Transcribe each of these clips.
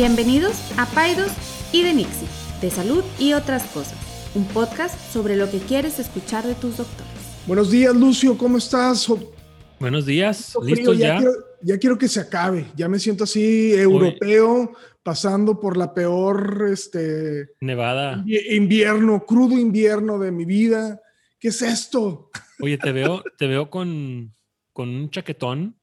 Bienvenidos a Paidos y de Nixie, de salud y otras cosas, un podcast sobre lo que quieres escuchar de tus doctores. Buenos días, Lucio, ¿cómo estás? Buenos días, ¿listo ya? ya? Quiero, ya quiero que se acabe, ya me siento así europeo, pasando por la peor este, Nevada. invi- invierno, crudo invierno de mi vida. ¿Qué es esto? Oye, te veo, te veo con, con un chaquetón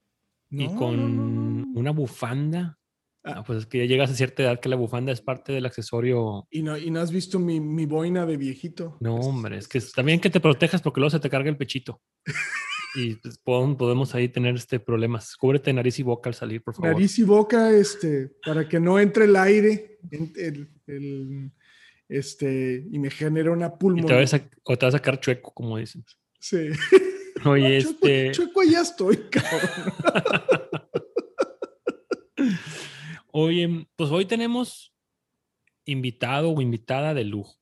y con no, no, no. una bufanda. Ah. Ah, pues es que ya llegas a cierta edad que la bufanda es parte del accesorio. Y no, y no has visto mi, mi boina de viejito. No, hombre, es que también que te protejas porque luego se te carga el pechito. Y pues, podemos, podemos ahí tener este problemas. Cúbrete nariz y boca al salir, por favor. Nariz y boca, este, para que no entre el aire el- el- este, y me genere una Y te pulmonía. vas a, o te vas a sacar chueco, como dicen. Sí. Oye, Chueco- este. chueco ya estoy, cabrón. Oye, pues hoy tenemos invitado o invitada de lujo.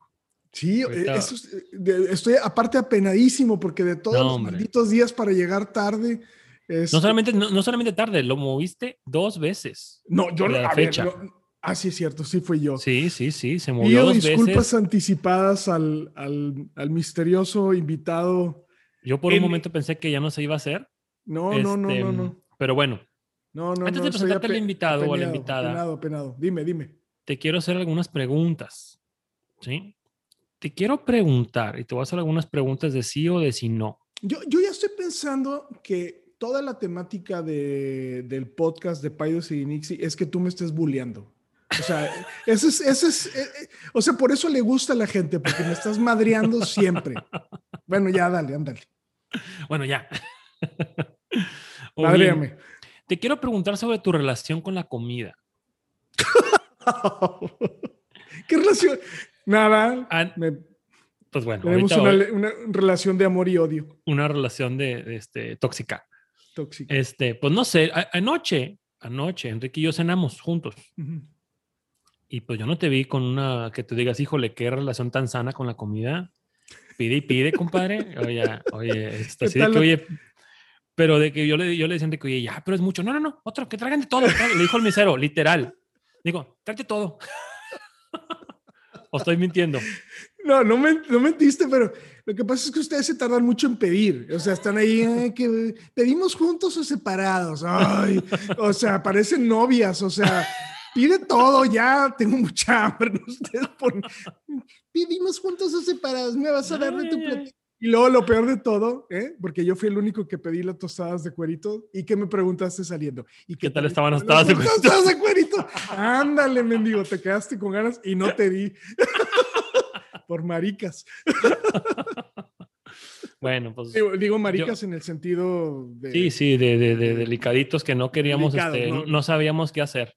Sí, eh, eh, estoy aparte apenadísimo porque de todos No, los hombre. malditos días para llegar tarde. este, No solamente, no, no solamente tarde, lo moviste dos veces. No, yo no. la a ver, fecha. no- ah, sí, es cierto, sí fui yo. Sí, sí, sí, se movió Pido dos disculpas veces. anticipadas al, al, al misterioso invitado. Yo por un en- momento pensé que ya no se iba a hacer. No, no, no, este, no, no. Pero bueno, No, no, Antes no, de presentarte al invitado o a la invitada. Apenado, apenado. Dime, dime. te quiero hacer algunas preguntas. ¿Sí? Te quiero preguntar y te voy a hacer algunas preguntas de sí o de si no. Yo, yo ya estoy pensando que toda la temática de, del podcast de Paidos y Nixie es que tú me estés bulleando. O sea, ese es, ese es, eh, eh, o sea, por eso le gusta a la gente, porque me estás madreando siempre. Bueno, ya, dale, ándale. Bueno, ya. Oye, Madréame. Te quiero preguntar sobre tu relación con la comida. ¿Qué relación? Nada. Ah, me- Pues bueno, tenemos una, una relación de amor y odio una relación de, de este, tóxica. tóxica. Este, pues no sé, a- anoche, anoche, Enrique y yo cenamos juntos. Ujú. Y pues yo no te vi con una que te digas, híjole, qué relación tan sana con la comida. Pide y pide, compadre. Oye, oye, esto, ¿Qué así de que, oye, pero de que yo le, yo le decía a Enrique, oye, ya, pero es mucho. No, no, no, otro, que traigan de todo. traigan". Le dijo el mesero, literal. Digo, tráete todo. o estoy mintiendo. No, no, me, no mentiste, pero lo que pasa es que ustedes se tardan mucho en pedir. O sea, están ahí, "Ay, que pedimos juntos o separados. Ay, o sea, parecen novias. O sea, pide todo ya. Tengo mucha hambre. Ustedes ponen, pedimos juntos o separados. Me vas a dar de tu platillo. Y luego lo peor de todo, ¿eh? porque yo fui el único que pedí las tostadas de cuerito y que me preguntaste saliendo. ¿Y ¿Qué tal estaban las tostadas de cuerito? de cuerito? Ándale, mendigo, te quedaste con ganas y no te di. Por maricas. Bueno, pues Digo, digo maricas en el sentido de... sí, sí, de, de- de delicaditos que no queríamos, este, ¿no? no sabíamos qué hacer.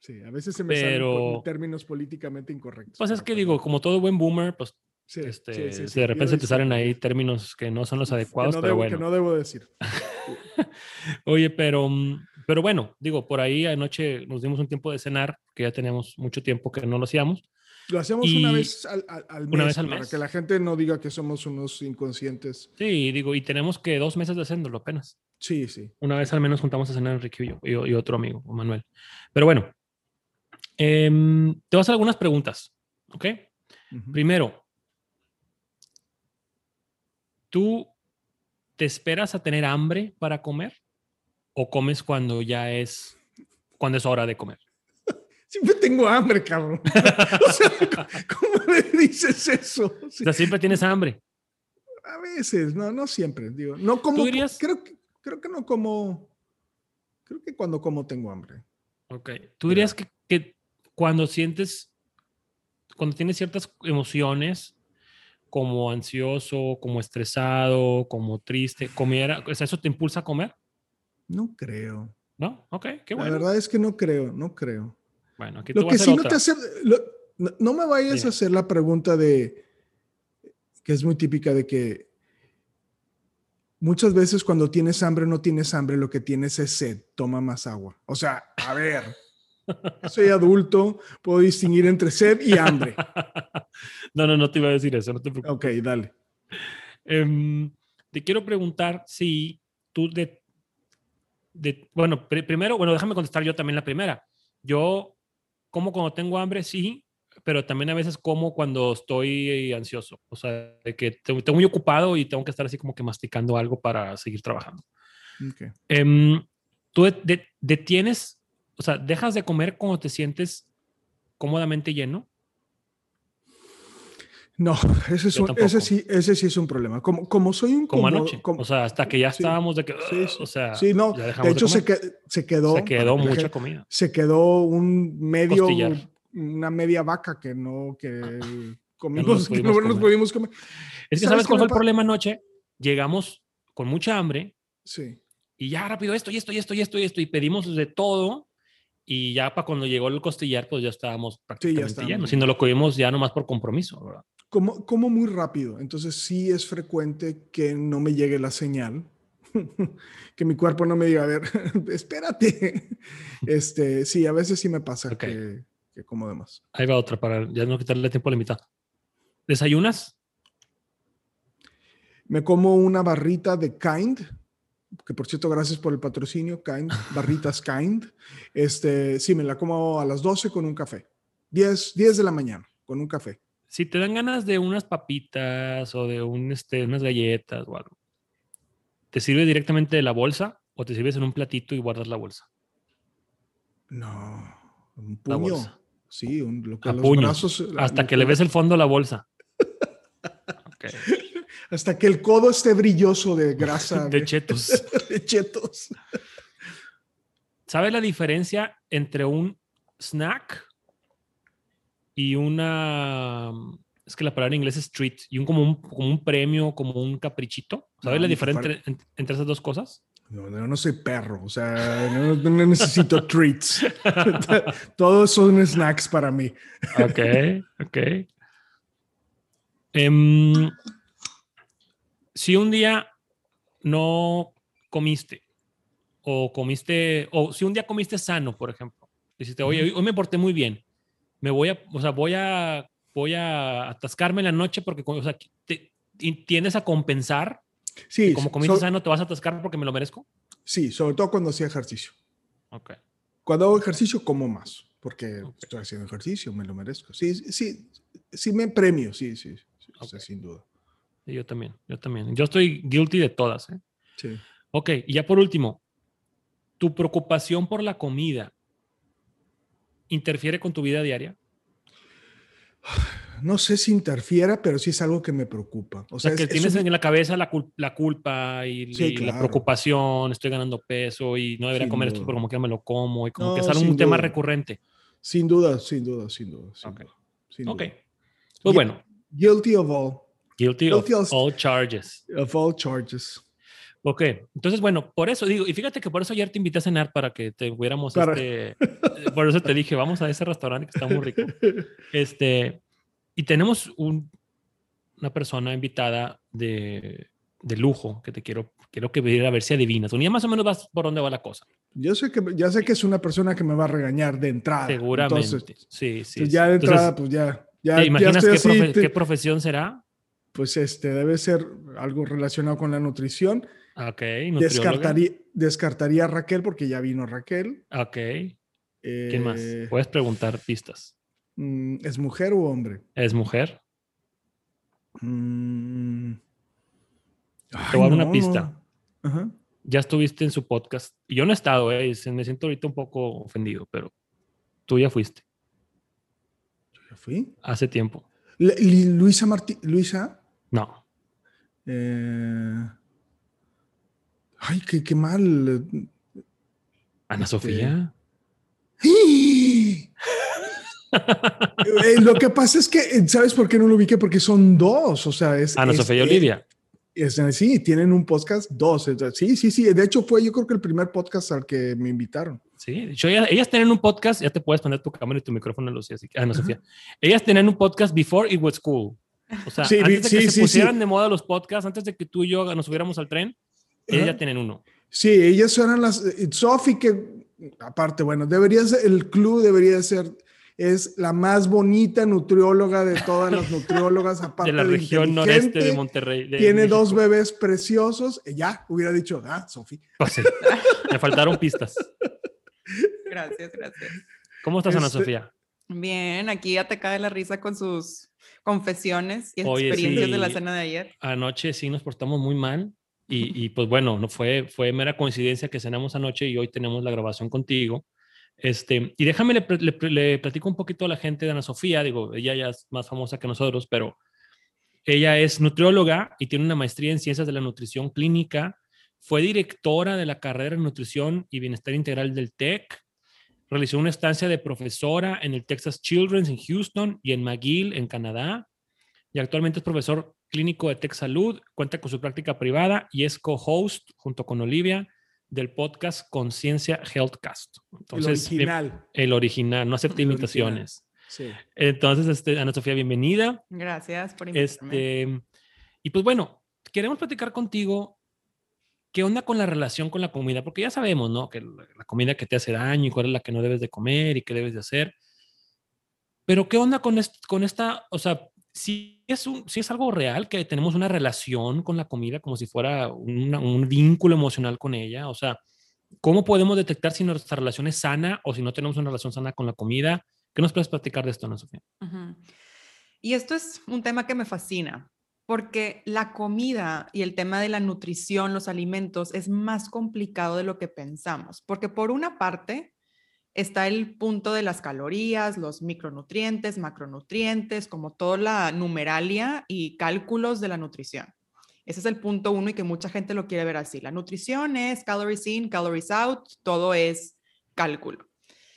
Sí, a veces se me salen Pero- con términos políticamente incorrectos. Pues es que pues, digo, como todo buen boomer, pues sí, este, sí, sí, sí, de repente te salen ahí términos que no son los adecuados, no pero debo- bueno. Que no debo decir. Oye, pero, mm, pero bueno, digo, por ahí anoche nos dimos un tiempo de cenar, que ya teníamos mucho tiempo que no lo hacíamos. Lo hacemos una Y- vez al, al- al mes, una vez al para mes. que la gente no diga que somos unos inconscientes. Sí, digo, y tenemos que dos meses de haciéndolo apenas. Sí, sí. Una vez al menos juntamos a cenar Enrique y yo, y, y otro amigo, Manuel. Pero bueno, em, te voy a hacer algunas preguntas, ¿ok? Primero, ¿tú te esperas a tener hambre para comer o comes cuando ya es, cuando es hora de comer? Siempre tengo hambre, cabrón. o sea, ¿cómo me dices eso? O sea, siempre tienes hambre. A veces, no, no siempre. Digo, no como. ¿Tú dirías? Creo, que- creo que no como. Creo que cuando como tengo hambre. Ok. ¿Tú dirías que, que cuando sientes, cuando tienes ciertas emociones, como ansioso, como estresado, como triste, comiera, o sea, eso te impulsa a comer? No creo. ¿No? Ok, qué La bueno. verdad es que no creo, no creo. Bueno, aquí te Lo voy a que hacer sí no te hace. lo- no, no me vayas a hacer la pregunta de. que es muy típica de que. Muchas veces cuando tienes hambre no tienes hambre, lo que tienes es sed, toma más agua. O sea, a ver, soy adulto, puedo distinguir entre sed y hambre. no, no, no te iba a decir eso, no te preocupes. Ok, dale. Em, te quiero preguntar si tú de, de bueno, pri- primero, bueno, déjame contestar yo también la primera. Yo como cuando tengo hambre, sí, pero también a veces como cuando estoy ansioso. O sea, de que tengo, tengo muy ocupado y tengo que estar así como que masticando algo para seguir trabajando. Ok. Em, ¿Tú de- de- detienes, o sea, dejas de comer cuando te sientes cómodamente lleno? No, ese, es un- ese, sí, ese sí es un problema. Como, como soy un Como comodo- anoche. como- o sea, hasta que ya sí, estábamos de que, sí, sí. o sea, sí, no. ya De hecho, se, comer. que- se quedó. se quedó mucha gente- comida. Se quedó un medio. Costillar. Una media vaca que no, que comimos, que pudimos no nos comer. pudimos comer. Es que ¿Sabes ¿sabes cuál fue el problema anoche? Llegamos con mucha hambre Sí. y ya rápido esto y esto y esto y esto y esto y pedimos de todo y ya para cuando llegó el costillar pues ya estábamos prácticamente estábamos llenos. llenos. Si no lo comimos ya nomás por compromiso, ¿verdad? Como, como muy rápido. Entonces sí es frecuente que no me llegue la señal. que mi cuerpo no me diga, a ver, espérate. Este, sí, a veces sí me pasa Ok. que, que como de más. Ahí va otra para ya no quitarle tiempo a la mitad. ¿Desayunas? Me como una barrita de Kind, que por cierto, gracias por el patrocinio, Kind, barritas Kind. Este, sí, me la como a las 12 con un café. 10, 10 de la mañana con un café. Si te dan ganas de unas papitas o de un, este, unas galletas o algo, ¿te sirve directamente de la bolsa o te sirves en un platito y guardas la bolsa? No, un La puño. bolsa. Sí, un, lo que A los puño, brazos. la- Hasta lo que le ves el fondo a la bolsa. Ok. Hasta que el codo esté brilloso de grasa. De chetos. de chetos. ¿Sabes la diferencia entre un snack y una... Es que la palabra en inglés es treat y un como un, como un premio, como un caprichito. ¿Sabes No, la diferencia entre, en- entre esas dos cosas? No, no, no soy perro, o sea, no, no necesito treats. Todos son snacks para mí. Ok, ok. Em, si un día no comiste o comiste, o si un día comiste sano, por ejemplo, dijiste, oye, hoy, hoy me porté muy bien, me voy a, o sea, voy a, voy a atascarme en la noche porque, o sea, te- tiendes a compensar, Sí, como comiste so- sano, te vas a atascar porque me lo merezco. sí, sobre todo cuando hacía ejercicio. Ok. Cuando hago ejercicio, como más, porque estoy haciendo ejercicio, me lo merezco. Sí, sí, sí me premio, sí, sí, sí, o sea, sin duda. Yo también, yo también. Yo estoy guilty de todas, ¿eh? Sí. Ok, y ya por último, ¿tu preocupación por la comida interfiere con tu vida diaria? No sé si interfiera, pero sí es algo que me preocupa. O O sea, sea, que es- es tienes un- en la cabeza la, cul- la culpa y, Sí, y la preocupación, estoy ganando peso y no debería Sin comer esto, duda. pero como que me lo como y como que es algo- un tema recurrente. Sin duda, sin duda, sin duda. Sin Ok. duda, sin Ok. duda. Pues bueno, Guilty of all, guilty of Guilty of- all charges. of all charges. Ok, entonces bueno, por eso digo, y fíjate que por eso ayer te invité a cenar para que te hubiéramos Para- este, eh, por eso te dije, vamos a ese restaurante que está muy rico. Este, y tenemos un- una persona invitada de, de lujo que te quiero, quiero que viera a ver si adivinas. Un día más o menos vas por dónde va la cosa. Yo sé que ya sé que es una persona que me va a regañar de entrada. Seguramente. Entonces, sí, sí. sí. ya de Entonces, entrada, pues ya. ya ¿Te ya imaginas estoy qué, profe- te- qué profesión será? Pues este debe ser algo relacionado con la nutrición. Ok. Descartaría, descartaría a Raquel porque ya vino Raquel. Ok, ¿quién más? Eh, Puedes preguntar pistas. mm, ¿Es mujer o hombre? ¿Es mujer? Mm, Te voy a dar una pista. Ajá. Ya estuviste en su podcast. Yo no he estado, eh, me siento ahorita un poco ofendido, pero tú ya fuiste ¿Ya fui? hace tiempo. Le- Luisa Martí, Luisa. No. eh, ay, qué, qué mal. Ana Este, Sofía. ¡Eh! Eh, lo que pasa es que, eh, ¿sabes por qué no lo ubiqué? Porque son dos, o sea, es... Ana es- Sofía y Olivia. es- sí, tienen un podcast, dos. sí, sí, sí. De hecho, fue yo creo que el primer podcast al que me invitaron. Sí, hecho, ellas, ellas tienen un podcast, ya te puedes poner tu cámara y tu micrófono, Lucía, así que- Ana Sofía. Ellas tenían un podcast before it was cool. O sea, Sí, antes de sí, que se sí, pusieran sí. de moda los podcasts, antes de que tú y yo nos subiéramos al tren, ellas ya tienen uno. Sí, ellas eran las... eh, Sophie, que aparte, bueno, debería ser, el club debería ser, es la más bonita nutrióloga de todas las nutriólogas, aparte de la región noreste de Monterrey. de Tiene México. dos bebés preciosos. eh, Ya, hubiera dicho, ah, Sophie. Pues sí. Me faltaron pistas. Gracias, gracias. ¿Cómo estás, Ana Este, Sofía? Bien, aquí ya te cae la risa con sus confesiones y experiencias de la cena de ayer. Anoche sí nos portamos muy mal y, y, pues bueno, no fue, fue mera coincidencia que cenamos anoche y hoy tenemos la grabación contigo. Este, y déjame le, le, platico un poquito a la gente de Ana Sofía, digo, ella ya es más famosa que nosotros, pero ella es nutrióloga y tiene una maestría en ciencias de la nutrición clínica, fue directora de la carrera de nutrición y bienestar integral del TEC, realizó una estancia de profesora en el Texas Children's en Houston y en McGill en Canadá, y actualmente es profesor clínico de Tech Salud, cuenta con su práctica privada y es co-host junto con Olivia del podcast Conciencia Healthcast. Entonces, el original. El original, no acepte imitaciones. Sí. Entonces, este, Ana Sofía, bienvenida. Gracias por invitarme. Este, y pues bueno, queremos platicar contigo qué onda con la relación con la comida, porque ya sabemos, ¿no? Que la comida que te hace daño y cuál es la que no debes de comer y qué debes de hacer. Pero qué onda con, con esta, o sea, si es, un, si es algo real que tenemos una relación con la comida como si fuera un vínculo emocional con ella. O sea, ¿cómo podemos detectar si nuestra relación es sana o si no tenemos una relación sana con la comida? ¿Qué nos puedes platicar de esto, Ana Sofía? Y esto es un tema que me fascina, porque la comida y el tema de la nutrición, los alimentos, es más complicado de lo que pensamos, porque por una parte, está el punto de las calorías, los micronutrientes, macronutrientes, como toda la numeralia y cálculos de la nutrición. Ese es el punto uno y que mucha gente lo quiere ver así. La nutrición es calories in, calories out, todo es cálculo.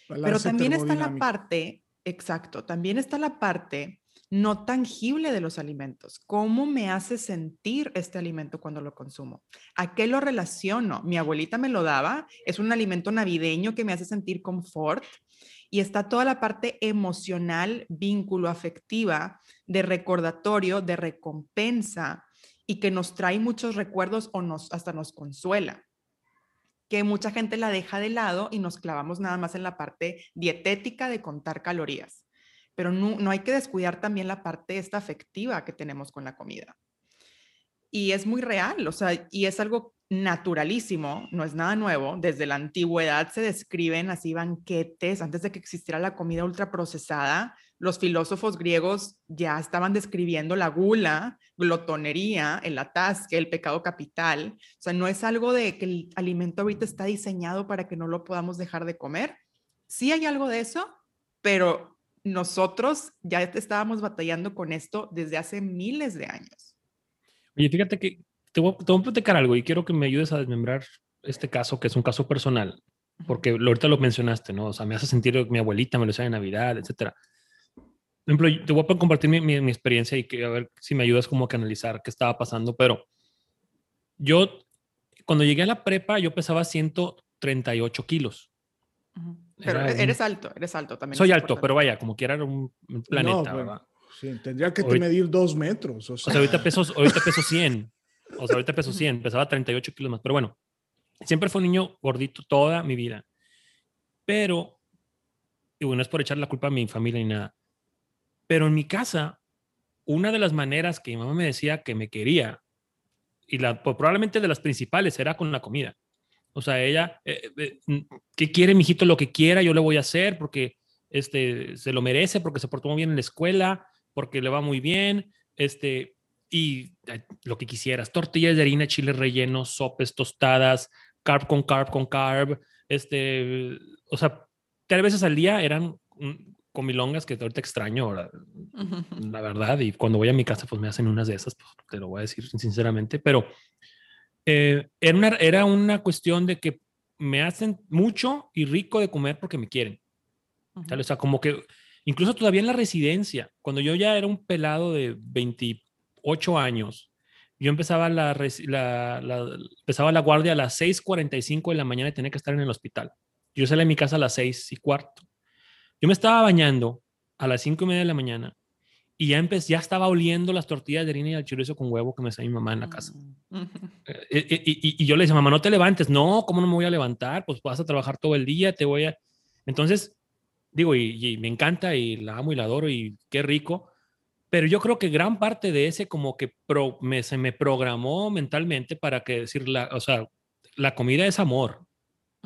Pero también está la parte, exacto, también está la parte no tangible de los alimentos. ¿Cómo me hace sentir este alimento cuando lo consumo? ¿A qué lo relaciono? Mi abuelita me lo daba, es un alimento navideño que me hace sentir confort y está toda la parte emocional, vínculo afectiva, de recordatorio, de recompensa y que nos trae muchos recuerdos o nos hasta nos consuela que mucha gente la deja de lado y nos clavamos nada más en la parte dietética de contar calorías pero no, hay que descuidar también la parte esta afectiva que tenemos con la comida. Y es muy real, o sea, y es algo naturalísimo, no es nada nuevo. Desde la antigüedad se describen así banquetes, antes de que existiera la comida ultraprocesada, los filósofos griegos ya estaban describiendo la gula, glotonería, el atasque, el pecado capital. O sea, no es algo de que el alimento ahorita está diseñado para que no lo podamos dejar de comer. Sí hay algo de eso, pero nosotros ya estábamos batallando con esto desde hace miles de años. Oye, fíjate que te voy, a platicar algo y quiero que me ayudes a desmembrar este caso, que es un caso personal, porque ahorita lo mencionaste, ¿no? O sea, me hace sentir que mi abuelita me lo decía de Navidad, etcétera. Por ejemplo, te voy a compartir mi, mi, experiencia y que a ver si me ayudas como a canalizar qué estaba pasando, pero yo, cuando llegué a la prepa, yo pesaba 138 kilos. Pero eres alto, eres alto también. Soy alto, pero vaya, como quiera era un planeta, ¿verdad? Sí, tendría que medir dos metros. O sea, ahorita, peso, ahorita peso 100. O sea, ahorita peso 100, pesaba 38 kilos más. Pero bueno, siempre fue un niño gordito toda mi vida. Pero, y bueno, es por echar la culpa a mi familia ni nada. Pero en mi casa, una de las maneras que mi mamá me decía que me quería, y la, pues, probablemente de las principales, era con la comida. O sea, ella, eh, eh, ¿qué quiere mi hijito? Lo que quiera, yo le voy a hacer porque este, se lo merece, porque se portó muy bien en la escuela, porque le va muy bien, este, y lo que quisieras, tortillas de harina, chile relleno, sopes, tostadas, carb con carb con carb, este, o sea, tres veces al día eran comilongas que ahorita extraño, la verdad, y cuando voy a mi casa, pues me hacen unas de esas, pues, te lo voy a decir sinceramente, pero eh, era, una, era una cuestión de que me hacen mucho y rico de comer porque me quieren. O sea, como que incluso todavía en la residencia, cuando yo ya era un pelado de 28 años, yo empezaba la, la, empezaba la guardia a las 6:45 de la mañana y tenía que estar en el hospital. Yo salí de mi casa a las 6 y cuarto. Yo me estaba bañando a las 5 y media de la mañana y ya, empecé, ya estaba oliendo las tortillas de harina y el chorizo con huevo que me hacía mi mamá en la casa. Mm, eh, eh, y, yo le decía, mamá, no te levantes. No, ¿cómo no me voy a levantar? Pues vas a trabajar todo el día, te voy a... Entonces, digo, y, me encanta y la amo y la adoro y qué rico. Pero yo creo que gran parte de ese como que me, se me programó mentalmente para que decir, la, o sea, la comida es amor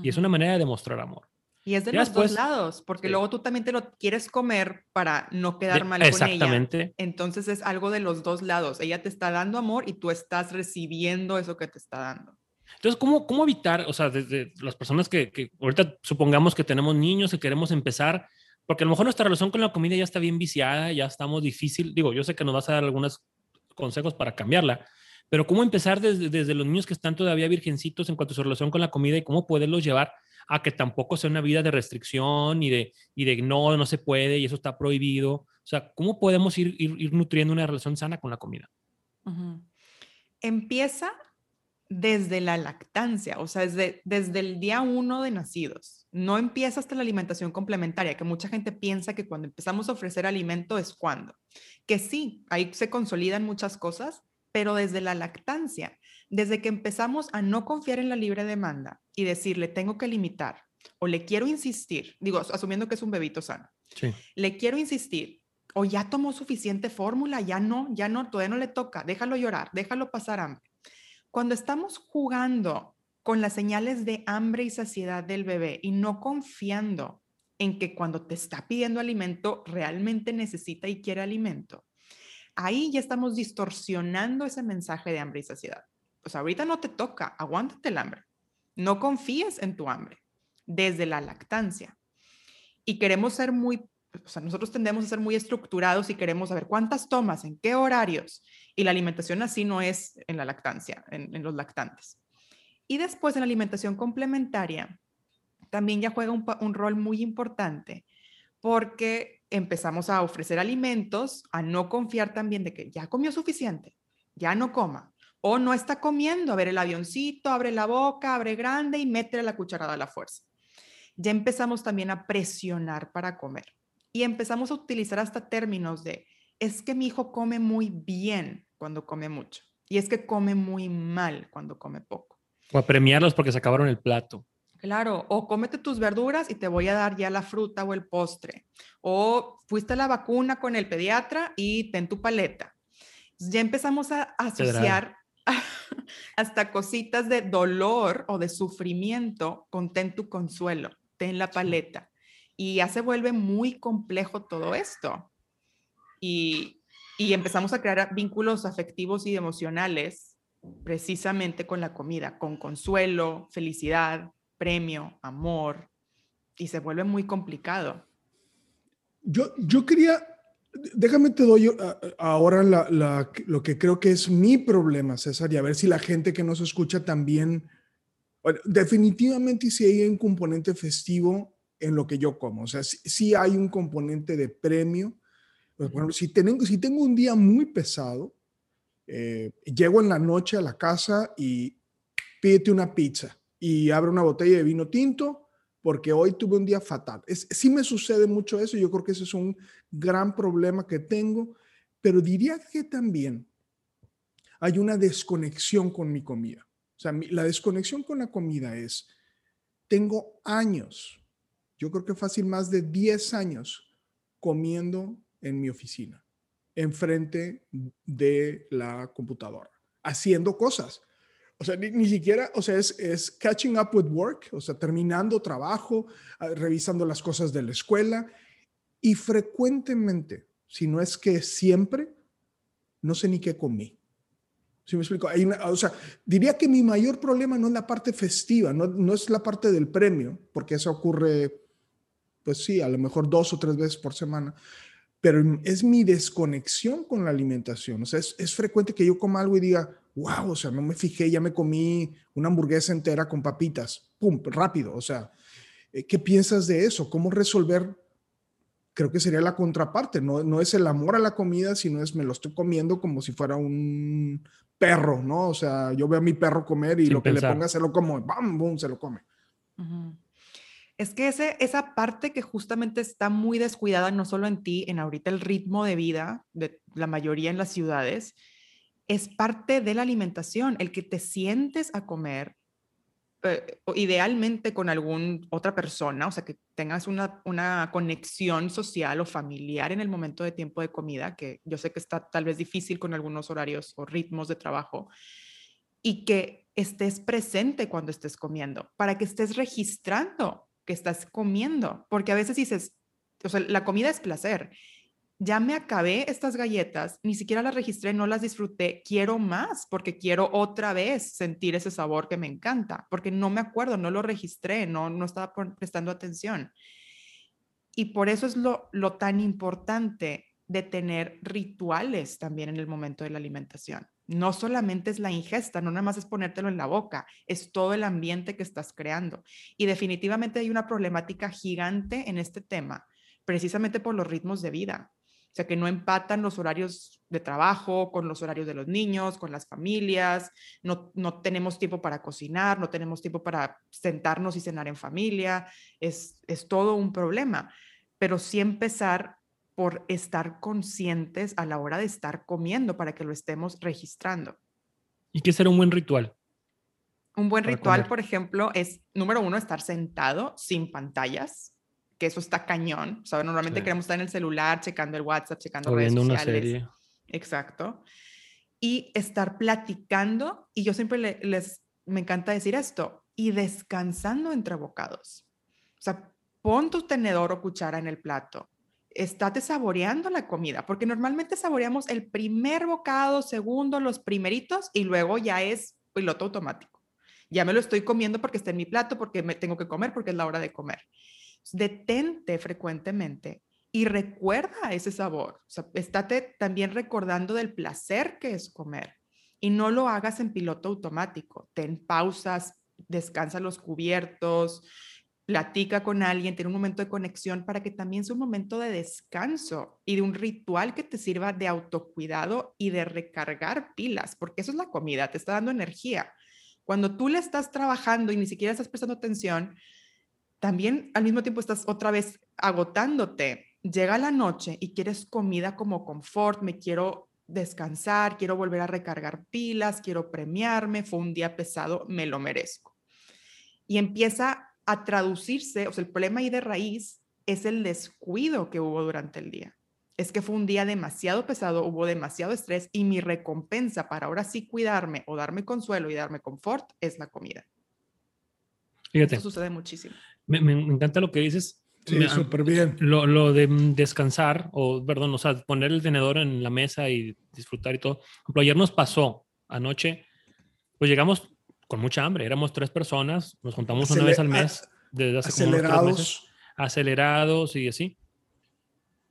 y es una manera de demostrar amor. Y es de Ya los después- dos lados, porque sí. luego tú también te lo quieres comer para no quedar mal con ella. exactamente. Entonces es algo de los dos lados. Ella te está dando amor y tú estás recibiendo eso que te está dando. Entonces, ¿cómo, cómo evitar, o sea, desde las personas que, que ahorita supongamos que tenemos niños y queremos empezar, porque a lo mejor nuestra relación con la comida ya está bien viciada, ya estamos difícil, digo, yo sé que nos vas a dar algunos consejos para cambiarla, pero ¿cómo empezar desde, desde los niños que están todavía virgencitos en cuanto a su relación con la comida y cómo poderlos llevar a que tampoco sea una vida de restricción y de, y de no, no se puede y eso está prohibido? O sea, ¿cómo podemos ir, ir, ir nutriendo una relación sana con la comida? Empieza desde la lactancia, o sea, desde, desde el día uno de nacidos. No empieza hasta la alimentación complementaria, que mucha gente piensa que cuando empezamos a ofrecer alimento es cuando. Que sí, ahí se consolidan muchas cosas, pero desde la lactancia, desde que empezamos a no confiar en la libre demanda y decirle, tengo que limitar o le quiero insistir, digo, asumiendo que es un bebito sano Sí. le quiero insistir, o ya tomó suficiente fórmula, ya no, ya no, todavía no le toca, déjalo llorar, déjalo pasar hambre. Cuando estamos jugando con las señales de hambre y saciedad del bebé y no confiando en que cuando te está pidiendo alimento realmente necesita y quiere alimento, ahí ya estamos distorsionando ese mensaje de hambre y saciedad. Sea, ahorita no te toca, aguántate el hambre. No confíes en tu hambre desde la lactancia. Y queremos ser muy, o sea, nosotros tendemos a ser muy estructurados y queremos saber cuántas tomas, en qué horarios. Y la alimentación así no es en la lactancia, en, los lactantes. Y después en la alimentación complementaria, también ya juega un rol muy importante porque empezamos a ofrecer alimentos, a no confiar también de que ya comió suficiente, ya no coma, o no está comiendo, a ver el avioncito, abre la boca, abre grande y mete la cucharada a la fuerza. Ya empezamos también a presionar para comer y empezamos a utilizar hasta términos de, es que mi hijo come muy bien cuando come mucho y es que come muy mal cuando come poco. O a premiarlos porque se acabaron el plato. Claro, o cómete tus verduras y te voy a dar ya la fruta o el postre. O fuiste a la vacuna con el pediatra y ten tu paleta. Ya empezamos a asociar hasta cositas de dolor o de sufrimiento con ten tu consuelo, ten la paleta. Y ya se vuelve muy complejo todo esto. Y, y empezamos a crear vínculos afectivos y emocionales precisamente con la comida, con consuelo, felicidad, premio, amor, y se vuelve muy complicado. Yo, yo quería, déjame te doy a- a- ahora la- la- lo que creo que es mi problema, César, y a ver si la gente que nos escucha también, bueno, definitivamente sí hay un componente festivo en lo que yo como, o sea, sí, sí hay un componente de premio. Pues, si tengo, si tengo un día muy pesado, eh, llego en la noche a la casa y pídete una pizza y abre una botella de vino tinto porque hoy tuve un día fatal. Es, sí me sucede mucho eso, yo creo que ese es un gran problema que tengo, pero diría que también hay una desconexión con mi comida. O sea, la desconexión con la comida es, tengo años, yo creo que fácil más de 10 años comiendo en mi oficina, enfrente de la computadora, haciendo cosas. O sea, ni, ni siquiera, o sea, es, es catching up with work, o sea, terminando trabajo, ah, revisando las cosas de la escuela y frecuentemente, si no es que siempre, no sé ni qué comí. ¿Sí me explico? O sea, diría que mi mayor problema no es la parte festiva, no, no es la parte del premio, porque eso ocurre, pues sí, a lo mejor dos o tres veces por semana, pero es mi desconexión con la alimentación. O sea, es, es frecuente que yo coma algo y diga, wow, o sea, no me fijé, ya me comí una hamburguesa entera con papitas, pum, rápido. O sea, eh, ¿qué piensas de eso? ¿Cómo resolver? Creo que sería la contraparte, no, no es el amor a la comida, sino es me lo estoy comiendo como si fuera un perro, ¿no? O sea, yo veo a mi perro comer y Sin lo que pensar. le ponga se lo como, bam, boom, se lo come. Es que ese, esa parte que justamente está muy descuidada, no solo en ti, en ahorita el ritmo de vida de la mayoría en las ciudades, es parte de la alimentación, el que te sientes a comer, eh, idealmente con alguna otra persona, o sea, que tengas una, una conexión social o familiar en el momento de tiempo de comida, que yo sé que está tal vez difícil con algunos horarios o ritmos de trabajo, y que estés presente cuando estés comiendo, para que estés registrando que estás comiendo, porque a veces dices, o sea, la comida es placer. Ya me acabé estas galletas, ni siquiera las registré, no las disfruté, quiero más porque quiero otra vez sentir ese sabor que me encanta, porque no me acuerdo, no lo registré, no, no estaba prestando atención. Y por eso es lo, lo tan importante de tener rituales también en el momento de la alimentación. No solamente es la ingesta, no nada más es ponértelo en la boca, es todo el ambiente que estás creando. Y definitivamente hay una problemática gigante en este tema, precisamente por los ritmos de vida. O sea, que no empatan los horarios de trabajo con los horarios de los niños, con las familias, no, no tenemos tiempo para cocinar, no tenemos tiempo para sentarnos y cenar en familia, es, es todo un problema. Pero sí empezar por estar conscientes a la hora de estar comiendo para que lo estemos registrando. ¿Y qué será un buen ritual? Un buen ritual, por ejemplo, es, número uno, estar sentado sin pantallas, que eso está cañón. O sea, normalmente queremos estar en el celular, checando el WhatsApp, checando redes sociales. Una serie. Exacto. Y estar platicando, y yo siempre les, me encanta decir esto, y descansando entre bocados. O sea, pon tu tenedor o cuchara en el plato, estate saboreando la comida, porque normalmente saboreamos el primer bocado, segundo, los primeritos y luego ya es piloto automático. Ya me lo estoy comiendo porque está en mi plato, porque me tengo que comer, porque es la hora de comer. Detente frecuentemente y recuerda ese sabor. O sea, estate también recordando del placer que es comer y no lo hagas en piloto automático. Ten pausas, descansa los cubiertos, platica con alguien, tiene un momento de conexión para que también sea un momento de descanso y de un ritual que te sirva de autocuidado y de recargar pilas, porque eso es la comida, te está dando energía. Cuando tú le estás trabajando y ni siquiera estás prestando atención, también al mismo tiempo estás otra vez agotándote. Llega la noche y quieres comida como confort, me quiero descansar, quiero volver a recargar pilas, quiero premiarme, fue un día pesado, me lo merezco. Y empieza a traducirse, o sea, el problema ahí de raíz es el descuido que hubo durante el día. Es que fue un día demasiado pesado, hubo demasiado estrés y mi recompensa para ahora sí cuidarme o darme consuelo y darme confort es la comida. Fíjate. Eso sucede muchísimo. Me, encanta lo que dices. Sí, súper bien. Lo, lo, de descansar, o perdón, o sea, poner el tenedor en la mesa y disfrutar y todo. Por ejemplo, ayer nos pasó anoche, pues llegamos con mucha hambre. Éramos tres personas, nos juntamos una vez al mes desde hace acelerados. como meses, acelerados y así.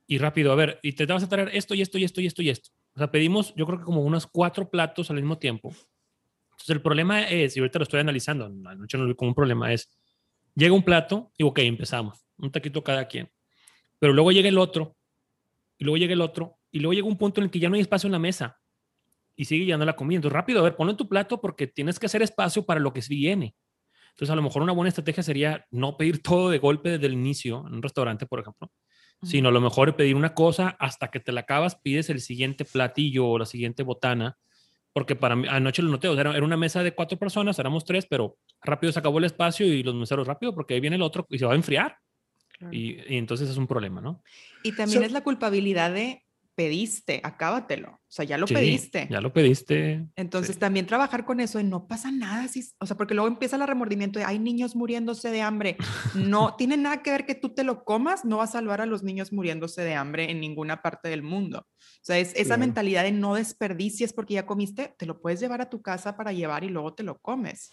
Y rápido, a ver, y te vas a traer esto y esto y esto y esto y esto. O sea, pedimos, yo creo que como unos cuatro platos al mismo tiempo. Entonces, el problema es, y ahorita lo estoy analizando, anoche no lo vi como un problema, es, llega un plato y, ok, empezamos, un taquito cada quien. Pero luego llega el otro, y luego llega el otro, y luego llega un punto en el que ya no hay espacio en la mesa y sigue llenando la comida. Entonces, rápido, a ver, ponlo en tu plato porque tienes que hacer espacio para lo que viene. Entonces, a lo mejor una buena estrategia sería no pedir todo de golpe desde el inicio en un restaurante, por ejemplo, sino a lo mejor pedir una cosa hasta que te la acabas, pides el siguiente platillo o la siguiente botana, porque para mí, anoche lo noté, era, una mesa de cuatro personas, éramos tres, pero rápido se acabó el espacio y los meseros rápido porque ahí viene el otro y se va a enfriar. Y, entonces es un problema, ¿no? Y también es la culpabilidad de pediste, acábatelo. O sea, ya lo pediste. Ya lo pediste. Entonces, también trabajar con eso y no pasa nada. Si, o sea, porque luego empieza el remordimiento de hay niños muriéndose de hambre. No tiene nada que ver que tú te lo comas, no va a salvar a los niños muriéndose de hambre en ninguna parte del mundo. O sea, es esa mentalidad de no desperdicies porque ya comiste, te lo puedes llevar a tu casa para llevar y luego te lo comes.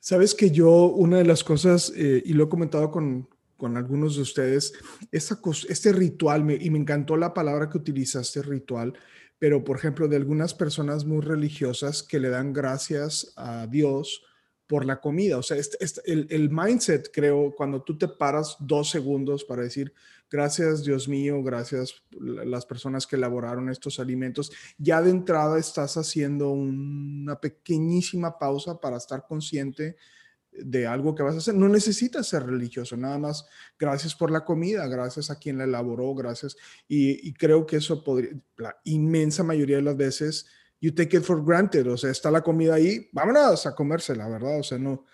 Sabes que yo, una de las cosas, eh, y lo he comentado con, con algunos de ustedes, este ritual, y me encantó la palabra que utilizaste, ritual, pero por ejemplo, de algunas personas muy religiosas que le dan gracias a Dios por la comida. O sea, este, este, el, el, mindset, creo, cuando tú te paras dos segundos para decir, gracias Dios mío, gracias las personas que elaboraron estos alimentos, ya de entrada estás haciendo una pequeñísima pausa para estar consciente de algo que vas a hacer. No necesitas ser religioso, nada más gracias por la comida, gracias a quien la elaboró, gracias. Y, creo que eso podría, la inmensa mayoría de las veces, you take it for granted, o sea, está la comida ahí, vámonos a comérsela, ¿verdad? O sea, no,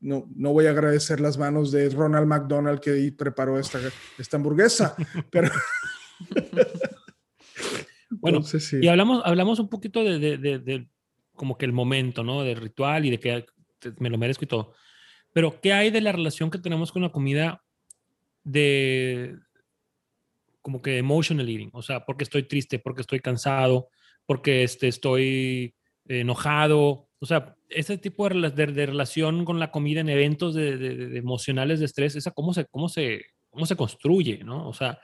no, no voy a agradecer las manos de Ronald McDonald que preparó esta, esta hamburguesa, pero... bueno, y hablamos, hablamos un poquito de, de, de como que el momento, ¿no? Del ritual y de que me lo merezco y todo. Pero, ¿qué hay de la relación que tenemos con la comida de como que emotional eating? O sea, porque estoy triste, porque estoy cansado, porque este, estoy enojado. O sea, ese tipo de, de, relación con la comida en eventos de, de, emocionales de estrés, esa cómo se, cómo se, cómo se construye, ¿no? O sea,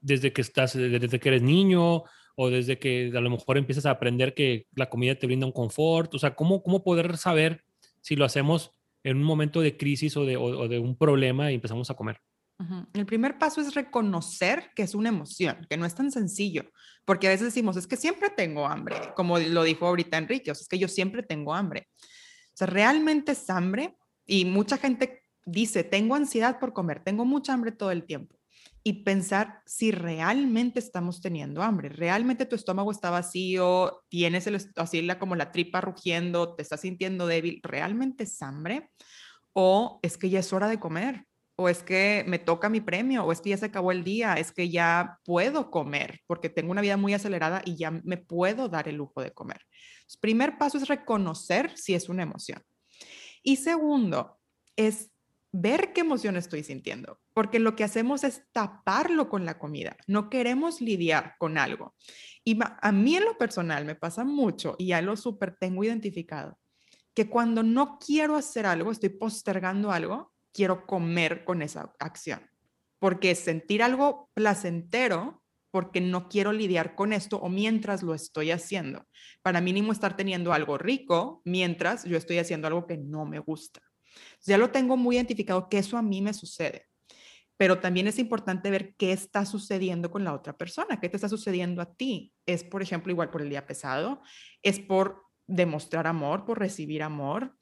desde que estás, desde que eres niño o desde que a lo mejor empiezas a aprender que la comida te brinda un confort. O sea, ¿cómo, cómo poder saber si lo hacemos en un momento de crisis o de, un problema y empezamos a comer. El primer paso es reconocer que es una emoción, que no es tan sencillo, porque a veces decimos, es que siempre tengo hambre, como lo dijo ahorita Enrique, o sea, es que yo siempre tengo hambre. O sea, realmente es hambre y mucha gente dice, tengo ansiedad por comer, tengo mucha hambre todo el tiempo y pensar si realmente estamos teniendo hambre, realmente tu estómago está vacío, tienes el, así la, como la tripa rugiendo, te estás sintiendo débil, ¿realmente es hambre? ¿O es que ya es hora de comer? ¿O es que me toca mi premio? ¿O es que ya se acabó el día? ¿Es que ya puedo comer? Porque tengo una vida muy acelerada y ya me puedo dar el lujo de comer. El primer paso es reconocer si es una emoción. Y segundo, es ver qué emoción estoy sintiendo, porque lo que hacemos es taparlo con la comida, no queremos lidiar con algo. Y a mí en lo personal me pasa mucho, y ya lo súper tengo identificado, que cuando no quiero hacer algo, estoy postergando algo, quiero comer con esa acción, porque sentir algo placentero, porque no quiero lidiar con esto o mientras lo estoy haciendo. Para mínimo estar teniendo algo rico mientras yo estoy haciendo algo que no me gusta. Ya lo tengo muy identificado que eso a mí me sucede. Pero también es importante ver qué está sucediendo con la otra persona, qué te está sucediendo a ti. Es, por ejemplo, igual por el día pesado, es por demostrar amor, por recibir amor.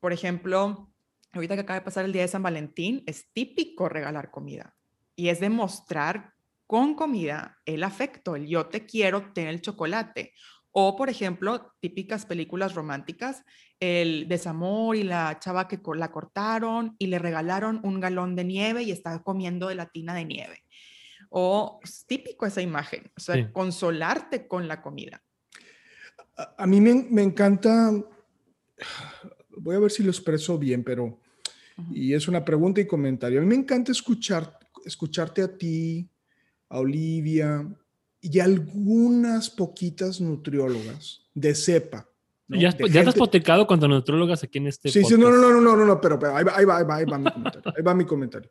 Por ejemplo, ahorita que acaba de pasar el día de San Valentín, es típico regalar comida y es demostrar con comida el afecto, el yo te quiero, ten el chocolate. O, por ejemplo, típicas películas románticas, el desamor y la chava que la cortaron y le regalaron un galón de nieve y está comiendo de la tina de nieve. O es típico esa imagen, o sea, consolarte con la comida. A, mí me, encanta, voy a ver si lo expreso bien, pero, y es una pregunta y comentario. A mí me encanta escuchar, escucharte a ti, a Olivia, y algunas poquitas nutriólogas de cepa. Ya, ya te has potecado con nutriólogas aquí en este Sí, sí, no, no, no, no, no, no, pero, ahí, va, ahí, va, ahí, va, mi comentario. Ahí va mi comentario.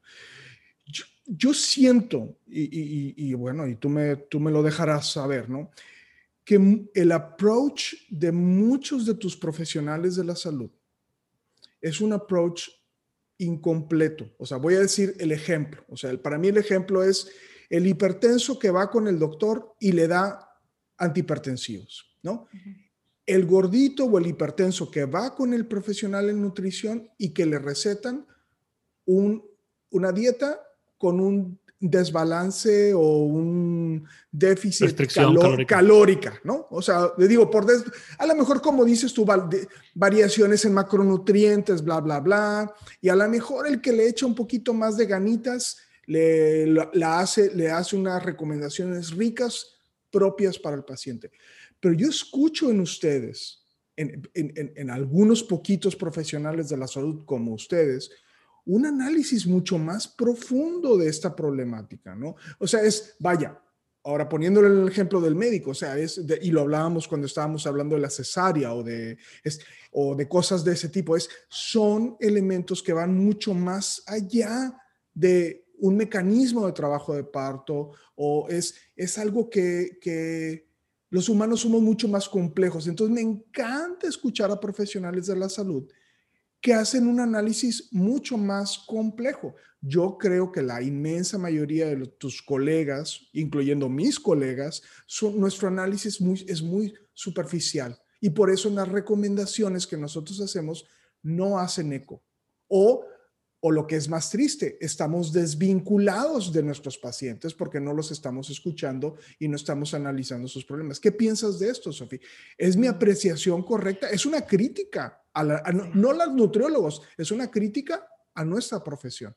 Yo, siento, y, y, y, bueno, y tú me, tú me lo dejarás saber, ¿no? Que el approach de muchos de tus profesionales de la salud es un approach incompleto. O sea, voy a decir el ejemplo. O sea, para mí el ejemplo es el hipertenso que va con el doctor y le da antihipertensivos, ¿no? El gordito o el hipertenso que va con el profesional en nutrición y que le recetan un, una dieta con un desbalance o un déficit calórica. ¿no? O sea, le digo, por a lo mejor como dices tú, variaciones en macronutrientes, bla, bla, bla, y a lo mejor el que le echa un poquito más de ganitas le, la hace, le hace unas recomendaciones ricas propias para el paciente. Pero yo escucho en ustedes, en, en, en, algunos poquitos profesionales de la salud como ustedes, un análisis mucho más profundo de esta problemática, ¿no? O sea, es, vaya, ahora poniéndole el ejemplo del médico, o sea, es, y lo hablábamos cuando estábamos hablando de la cesárea o de, es, o de cosas de ese tipo, es, son elementos que van mucho más allá de un mecanismo de trabajo de parto o es, es algo que, que los humanos somos mucho más complejos. Entonces me encanta escuchar a profesionales de la salud que hacen un análisis mucho más complejo. Yo creo que la inmensa mayoría de tus colegas, incluyendo mis colegas, son, nuestro análisis muy, es muy superficial y por eso las recomendaciones que nosotros hacemos no hacen eco o o lo que es más triste, estamos desvinculados de nuestros pacientes porque no los estamos escuchando y no estamos analizando sus problemas. ¿Qué piensas de esto, Sofía? ¿Es mi apreciación correcta? Es una crítica, a, no, a los nutriólogos, es una crítica a nuestra profesión.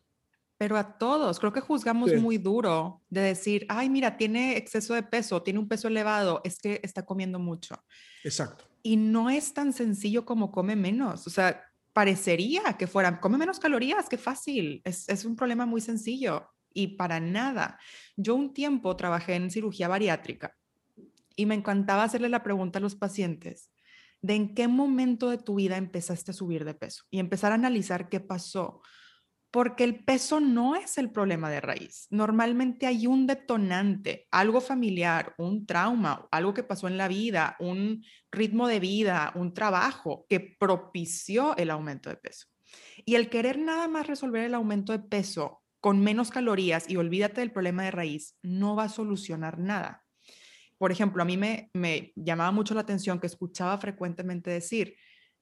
Pero a todos, creo que juzgamos muy duro de decir, ay, mira, tiene exceso de peso, tiene un peso elevado, es que está comiendo mucho. Exacto. Y no es tan sencillo como come menos. O sea, parecería que fueran, come menos calorías, qué fácil, es, es un problema muy sencillo y para nada. Yo un tiempo trabajé en cirugía bariátrica y me encantaba hacerle la pregunta a los pacientes de en qué momento de tu vida empezaste a subir de peso y empezar a analizar qué pasó. Porque el peso no es el problema de raíz. Normalmente hay un detonante, algo familiar, un trauma, algo que pasó en la vida, un ritmo de vida, un trabajo que propició el aumento de peso. Y el querer nada más resolver el aumento de peso con menos calorías y olvídate del problema de raíz, no va a solucionar nada. Por ejemplo, a mí me, llamaba mucho la atención que escuchaba frecuentemente decir,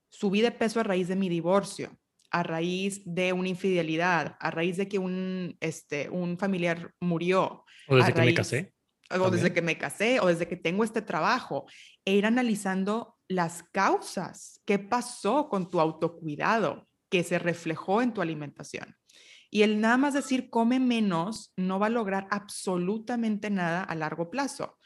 subí de peso a raíz de mi divorcio, a raíz de una infidelidad, a raíz de que un, este, un familiar murió. O desde que me casé. O desde que me casé, o desde que tengo este trabajo. E ir analizando las causas, qué pasó con tu autocuidado, que se reflejó en tu alimentación. Y el nada más decir come menos no va a lograr absolutamente nada a largo plazo.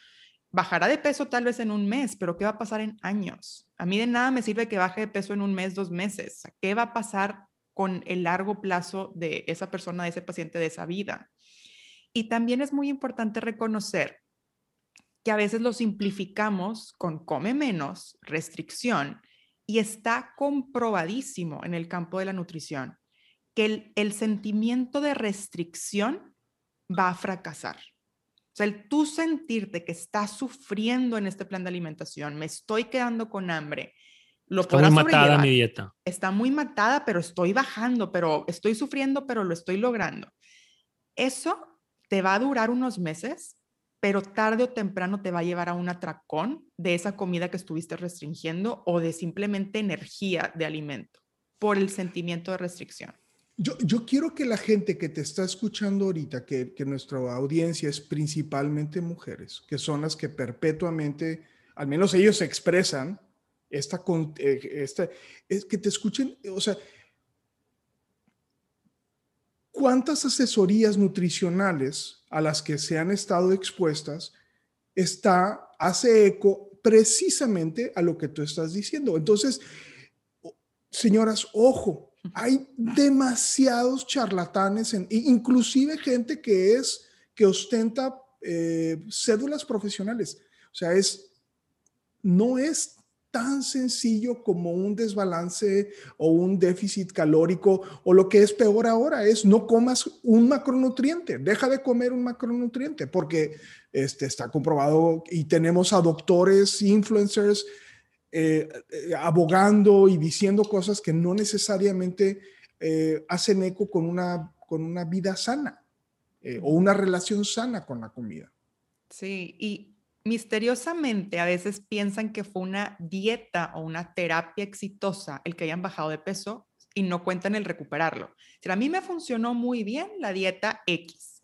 Bajará de peso tal vez en un mes, pero ¿qué va a pasar en años? A mí de nada me sirve que baje de peso en un mes, dos meses. ¿Qué va a pasar con el largo plazo de esa persona, de ese paciente, de esa vida? Y también es muy importante reconocer que a veces lo simplificamos con come menos, restricción, y está comprobadísimo en el campo de la nutrición que el, sentimiento de restricción va a fracasar. O sea, el tú sentirte que estás sufriendo en este plan de alimentación, me estoy quedando con hambre, lo Está muy matada mi dieta. Está muy matada, pero estoy bajando, pero estoy sufriendo, pero lo estoy logrando. Eso te va a durar unos meses, pero tarde o temprano te va a llevar a un atracón de esa comida que estuviste restringiendo o de simplemente energía de alimento por el sentimiento de restricción. Yo, quiero que la gente que te está escuchando ahorita, que, nuestra audiencia es principalmente mujeres, que son las que perpetuamente, al menos ellos expresan esta, eh, esta es que te escuchen, o sea, ¿cuántas asesorías nutricionales a las que se han estado expuestas está, hace eco precisamente a lo que tú estás diciendo? Entonces, señoras, ojo, hay demasiados charlatanes, en, inclusive gente que es, que ostenta eh, cédulas profesionales. O sea, es, no es tan sencillo como un desbalance o un déficit calórico o lo que es peor ahora es no comas un macronutriente, deja de comer un macronutriente porque este, está comprobado y tenemos a doctores, influencers eh, eh, abogando y diciendo cosas que no necesariamente eh, hacen eco con una, con una vida sana o una relación sana con la comida. Sí, y misteriosamente a veces piensan que fue una dieta o una terapia exitosa el que hayan bajado de peso y no cuentan el recuperarlo. Si a mí me funcionó muy bien la dieta X.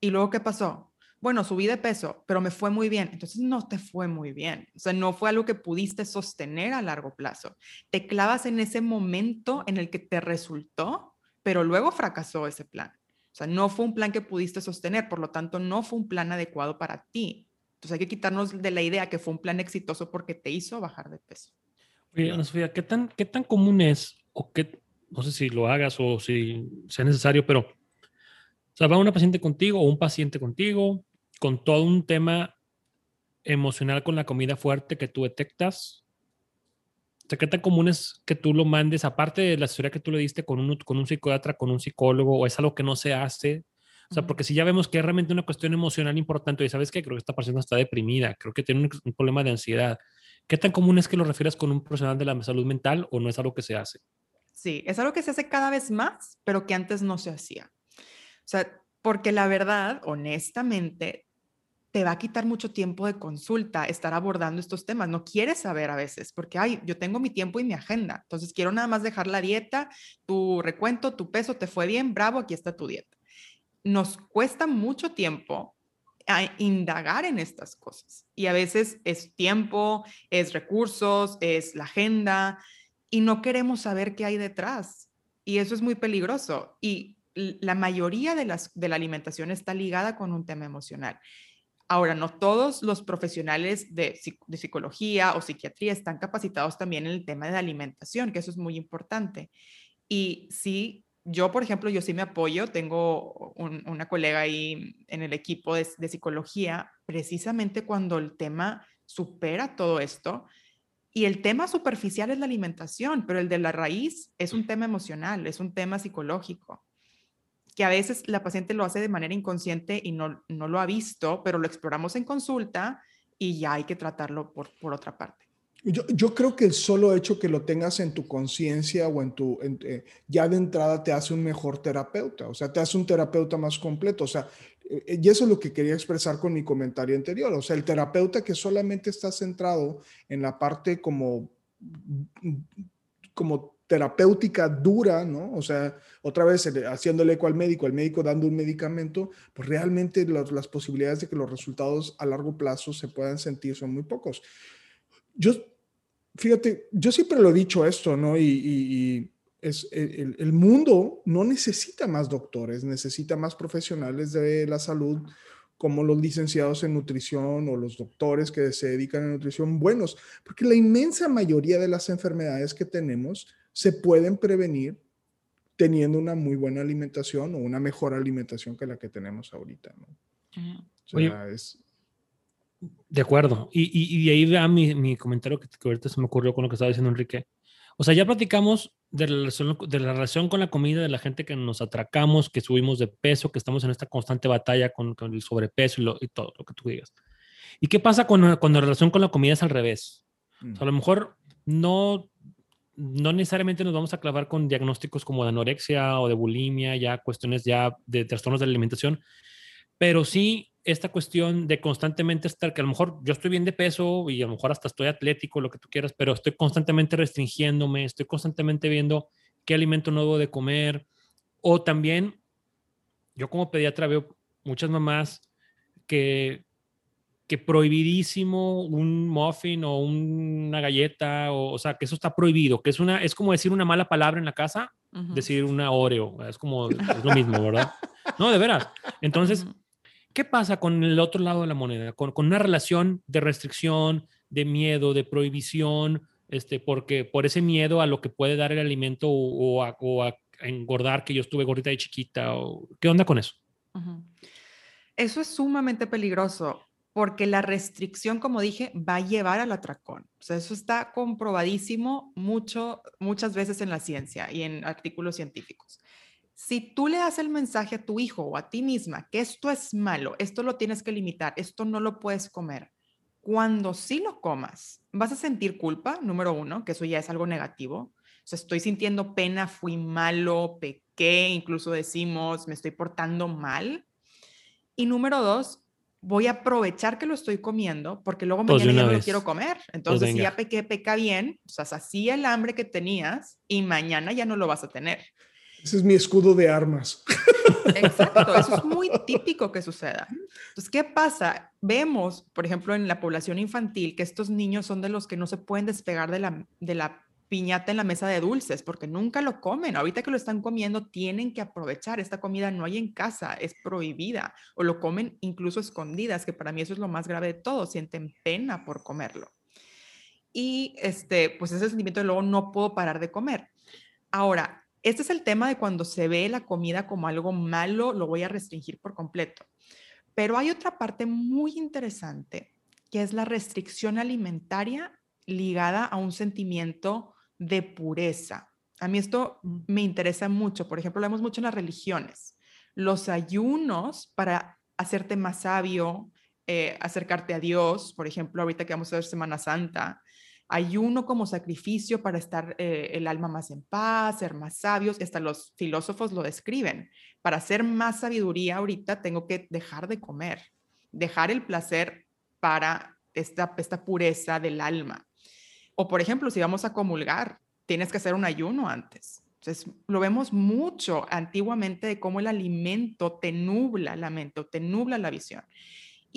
¿Y luego qué pasó? Bueno, subí de peso, pero me fue muy bien. Entonces no te fue muy bien. O sea, no fue algo que pudiste sostener a largo plazo. Te clavas en ese momento en el que te resultó, pero luego fracasó ese plan. O sea, no fue un plan que pudiste sostener, por lo tanto, no fue un plan adecuado para ti. Entonces hay que quitarnos de la idea que fue un plan exitoso porque te hizo bajar de peso. Oye, Ana Sofía, ¿qué tan, qué tan común es, o qué, no sé si lo hagas o si sea necesario, pero o sea, va una paciente contigo o un paciente contigo con todo un tema emocional con la comida fuerte que tú detectas. O sea, ¿qué tan común es que tú lo mandes, aparte de la historia que tú le diste con un, con un psiquiatra, con un psicólogo, o es algo que no se hace? O sea, porque si ya vemos que es realmente una cuestión emocional importante, y sabes que creo que esta persona está deprimida, creo que tiene un, un, problema de ansiedad. ¿Qué tan común es que lo refieras con un profesional de la salud mental o no es algo que se hace? Sí, es algo que se hace cada vez más, pero que antes no se hacía. O sea, porque la verdad, honestamente, te va a quitar mucho tiempo de consulta estar abordando estos temas. No quieres saber a veces, porque, ay, yo tengo mi tiempo y mi agenda. Entonces, quiero nada más dejar la dieta, tu recuento, tu peso, te fue bien, bravo, aquí está tu dieta. Nos cuesta mucho tiempo a indagar en estas cosas. Y a veces es tiempo, es recursos, es la agenda, y no queremos saber qué hay detrás. Y eso es muy peligroso. Y la mayoría de, las, de la alimentación está ligada con un tema emocional. Ahora, no todos los profesionales de, de, psicología o psiquiatría están capacitados también en el tema de alimentación, que eso es muy importante. Y sí, yo, por ejemplo, yo sí me apoyo, tengo una colega ahí en el equipo de, de psicología, precisamente cuando el tema supera todo esto, y el tema superficial es la alimentación, pero el de la raíz es un tema emocional, es un tema psicológico, que a veces la paciente lo hace de manera inconsciente y no, no lo ha visto, pero lo exploramos en consulta y ya hay que tratarlo por, por otra parte. Yo, yo, creo que el solo hecho que lo tengas en tu conciencia o en tu, eh, ya de entrada te hace un mejor terapeuta, o sea, te hace un terapeuta más completo, o sea, eh, y eso es lo que quería expresar con mi comentario anterior. O sea, el terapeuta que solamente está centrado en la parte como, como terapéutica dura, ¿no? O sea, otra vez haciéndole eco al médico, al médico dando un medicamento, pues realmente las, posibilidades de que los resultados a largo plazo se puedan sentir son muy pocos. Yo, fíjate, yo siempre lo he dicho esto, ¿no? y es, eh, el, mundo no necesita más doctores, necesita más profesionales de la salud como los licenciados en nutrición o los doctores que se dedican a nutrición buenos, porque la inmensa mayoría de las enfermedades que tenemos se pueden prevenir teniendo una muy buena alimentación o una mejor alimentación que la que tenemos ahorita. De acuerdo. Y, y, ahí va mi, mi comentario que, que, ahorita se me ocurrió con lo que estaba diciendo Enrique. O sea, ya platicamos de la, relación, de la relación con la comida, de la gente que nos atracamos, que subimos de peso, que estamos en esta constante batalla con, el sobrepeso y, todo lo que tú digas. ¿Y qué pasa cuando, cuando la relación con la comida es al revés? a lo mejor no, no necesariamente nos vamos a clavar con diagnósticos como de anorexia o de bulimia, ya cuestiones ya de trastornos de la alimentación, pero sí esta cuestión de constantemente estar, que a lo mejor yo estoy bien de peso y a lo mejor hasta estoy atlético, lo que tú quieras, pero estoy constantemente restringiéndome, estoy constantemente viendo qué alimento nuevo de comer. O también, yo como pediatra veo muchas mamás que, que prohibidísimo un muffin o una galleta, o, o, sea, que eso está prohibido, que es, una, es como decir una mala palabra en la casa, decir una Oreo, es como es lo mismo, ¿verdad? No, de veras. Entonces, ¿Qué pasa con el otro lado de la moneda? Con, una relación de restricción, de miedo, de prohibición, este, porque por ese miedo a lo que puede dar el alimento o, a, engordar, que yo estuve gordita de chiquita, o, ¿qué onda con eso? Eso es sumamente peligroso porque la restricción, como dije, va a llevar al atracón. O sea, eso está comprobadísimo mucho, muchas veces en la ciencia y en artículos científicos. Si tú le das el mensaje a tu hijo o a ti misma que esto es malo, esto lo tienes que limitar, esto no lo puedes comer, cuando sí lo comas, vas a sentir culpa, número uno, que eso ya es algo negativo. O sea, estoy sintiendo pena, fui malo, pequé, incluso decimos, me estoy portando mal. Y número dos, voy a aprovechar que lo estoy comiendo porque luego pues mañana ya no lo quiero comer. Pues Entonces, si ya pequé, peca bien, o sea, así el hambre que tenías y mañana ya no lo vas a tener. Ese es mi escudo de armas. Exacto, eso es muy típico que suceda. Entonces, ¿qué pasa? Vemos, por ejemplo, en la población infantil, que estos niños son de los que no se pueden despegar de la, de la piñata en la mesa de dulces, porque nunca lo comen. Ahorita que lo están comiendo, tienen que aprovechar. Esta comida no hay en casa, es prohibida, o lo comen incluso escondidas, que para mí eso es lo más grave de todo, sienten pena por comerlo. Y este, pues ese sentimiento de luego no puedo parar de comer. Ahora, este es el tema de cuando se ve la comida como algo malo, lo voy a restringir por completo. Pero hay otra parte muy interesante, que es la restricción alimentaria ligada a un sentimiento de pureza. A mí esto me interesa mucho. Por ejemplo, lo vemos mucho en las religiones. Los ayunos para hacerte más sabio, eh, acercarte a Dios, por ejemplo, ahorita que vamos a ver Semana Santa, ayuno como sacrificio para estar eh, el alma más en paz, ser más sabios, hasta los filósofos lo describen. Para hacer más sabiduría ahorita tengo que dejar de comer, dejar el placer para esta, esta pureza del alma. O por ejemplo, si vamos a comulgar, tienes que hacer un ayuno antes. Entonces, lo vemos mucho antiguamente de cómo el alimento te nubla la mente o te nubla la visión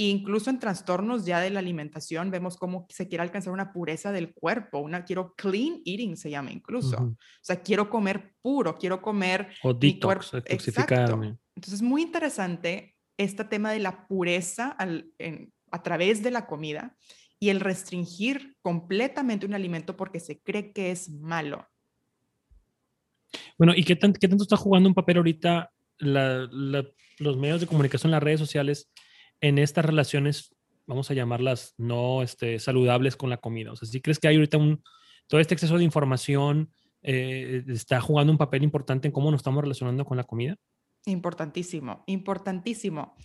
incluso en trastornos ya de la alimentación vemos cómo se quiere alcanzar una pureza del cuerpo, una quiero clean eating se llama incluso. O sea, quiero comer puro, quiero comer o detox, Exacto. Entonces es muy interesante este tema de la pureza a través de la comida y el restringir completamente un alimento porque se cree que es malo. Bueno, ¿y qué, qué tanto está jugando un papel ahorita los medios de comunicación, las redes sociales en estas relaciones, vamos a llamarlas no este, saludables con la comida? O sea, si crees que hay ahorita un, todo este exceso de información eh, está jugando un papel importante en cómo nos estamos relacionando con la comida? Importantísimo, importantísimo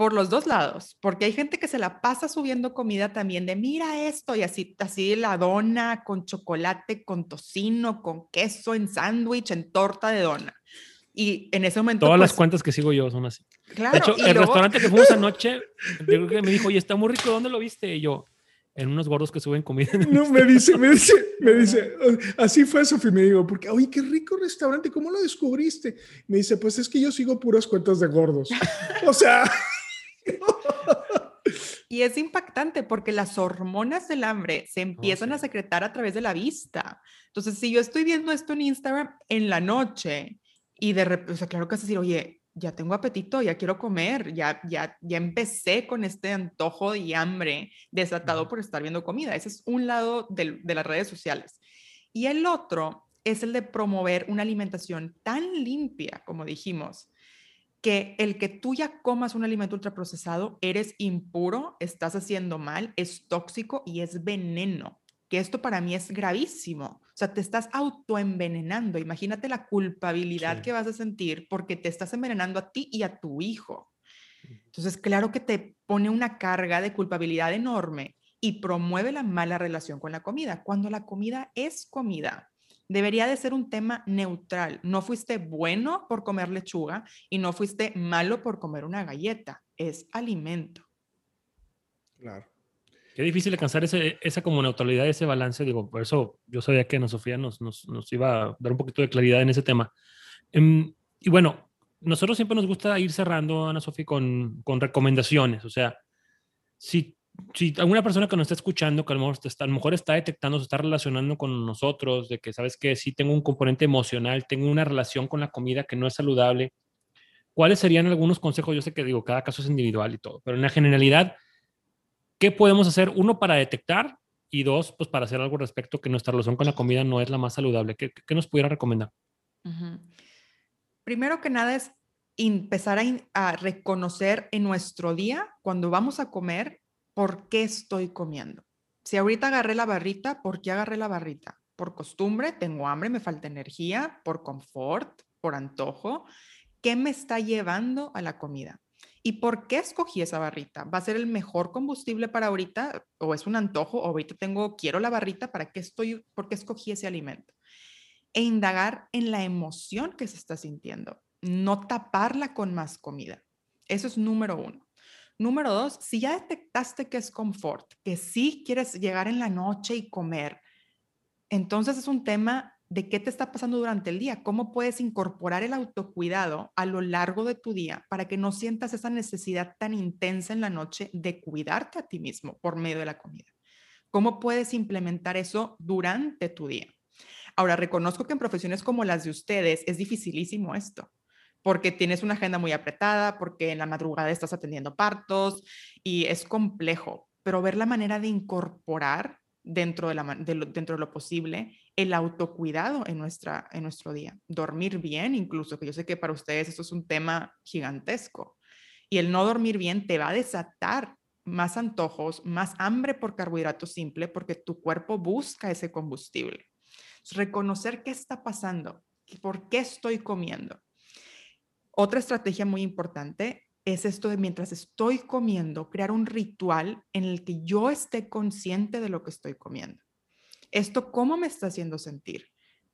por los dos lados, porque hay gente que se la pasa subiendo comida también de mira esto y así, así la dona con chocolate, con tocino, con queso, en sándwich, en torta de dona. Y en ese momento... Todas las pues cuentas que sigo yo son así. Claro, de hecho, el restaurante que fuimos anoche, me dijo, oye, está muy rico, ¿dónde lo viste? Y yo, en unos gordos que suben comida. No, me dice, me dice, me dice, así fue Sofía, me digo, porque, oye, qué rico restaurante, ¿cómo lo descubriste? Me dice, pues es que yo sigo puras cuentas de gordos. O sea... Y es impactante porque las hormonas del hambre se oh, empiezan a secretar a través de la vista. Entonces, si yo estoy viendo esto en Instagram en la noche y de repente, o sea, claro que vas a decir, oye, ya tengo apetito, ya quiero comer, ya, ya, ya empecé con este antojo y hambre desatado por estar viendo comida. Ese es un lado de las redes sociales. Y el otro es el de promover una alimentación tan limpia, como dijimos, que el que tú ya comas un alimento ultraprocesado, eres impuro, estás haciendo mal, es tóxico y es veneno, que esto para mí es gravísimo. O sea, te estás autoenvenenando. Imagínate la culpabilidad que vas a sentir porque te estás envenenando a ti y a tu hijo. Entonces, claro que te pone una carga de culpabilidad enorme y promueve la mala relación con la comida, cuando la comida es comida debería de ser un tema neutral. No fuiste bueno por comer lechuga y no fuiste malo por comer una galleta. Es alimento. Claro. Qué difícil alcanzar ese, esa como neutralidad, ese balance. Digo, por eso yo sabía que Ana Sofía nos, nos, nos iba a dar un poquito de claridad en ese tema. Em, y bueno, nosotros siempre nos gusta ir cerrando, Ana Sofía, con, con recomendaciones. O sea, si si alguna persona que nos está escuchando, que a lo mejor está, detectando, se está relacionando con nosotros, de que sabes que sí tengo un componente emocional, tengo una relación con la comida que no es saludable, ¿cuáles serían algunos consejos? Yo sé que digo, cada caso es individual y todo, pero en la generalidad, ¿qué podemos hacer? Uno, para detectar y dos, pues para hacer algo respecto que nuestra relación con la comida no es la más saludable. ¿Qué, qué nos pudiera recomendar? Primero que nada es empezar a reconocer en nuestro día, cuando vamos a comer, por qué estoy comiendo. Si ahorita agarré la barrita, ¿por qué agarré la barrita? Por costumbre, tengo hambre, me falta energía, por confort, por antojo. ¿Qué me está llevando a la comida? ¿Y por qué escogí esa barrita? ¿Va a ser el mejor combustible para ahorita o es un antojo o ahorita tengo quiero la barrita para qué estoy por qué escogí ese alimento? E indagar en la emoción que se está sintiendo, no taparla con más comida. Eso es número uno. Número dos, si ya detectaste que es confort, que sí quieres llegar en la noche y comer, entonces es un tema de qué te está pasando durante el día, cómo puedes incorporar el autocuidado a lo largo de tu día para que no sientas esa necesidad tan intensa en la noche de cuidarte a ti mismo por medio de la comida. ¿Cómo puedes implementar eso durante tu día? Ahora, reconozco que en profesiones como las de ustedes es dificilísimo esto porque tienes una agenda muy apretada, porque en la madrugada estás atendiendo partos y es complejo, pero ver la manera de incorporar dentro de, lo, posible el autocuidado en, en nuestro día. Dormir bien incluso, que yo sé que para ustedes eso es un tema gigantesco. Y el no dormir bien te va a desatar más antojos, más hambre por carbohidrato simple, porque tu cuerpo busca ese combustible. reconocer qué está pasando, por qué estoy comiendo otra estrategia muy importante es esto de mientras estoy comiendo, crear un ritual en el que yo esté consciente de lo que estoy comiendo. ¿Esto cómo me está haciendo sentir?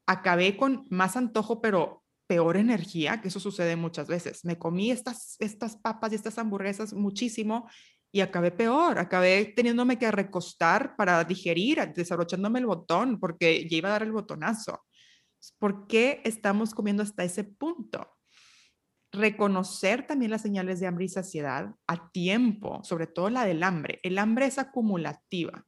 Acabé con más antojo, pero peor energía, que eso sucede muchas veces. Me comí estas, estas papas y estas hamburguesas muchísimo y acabé peor, acabé teniéndome que recostar para digerir, desabrochándome el botón porque ya iba a dar el botonazo. ¿Por qué estamos comiendo hasta ese punto? Reconocer también las señales de hambre y saciedad a tiempo, sobre todo la del hambre. El hambre es acumulativa.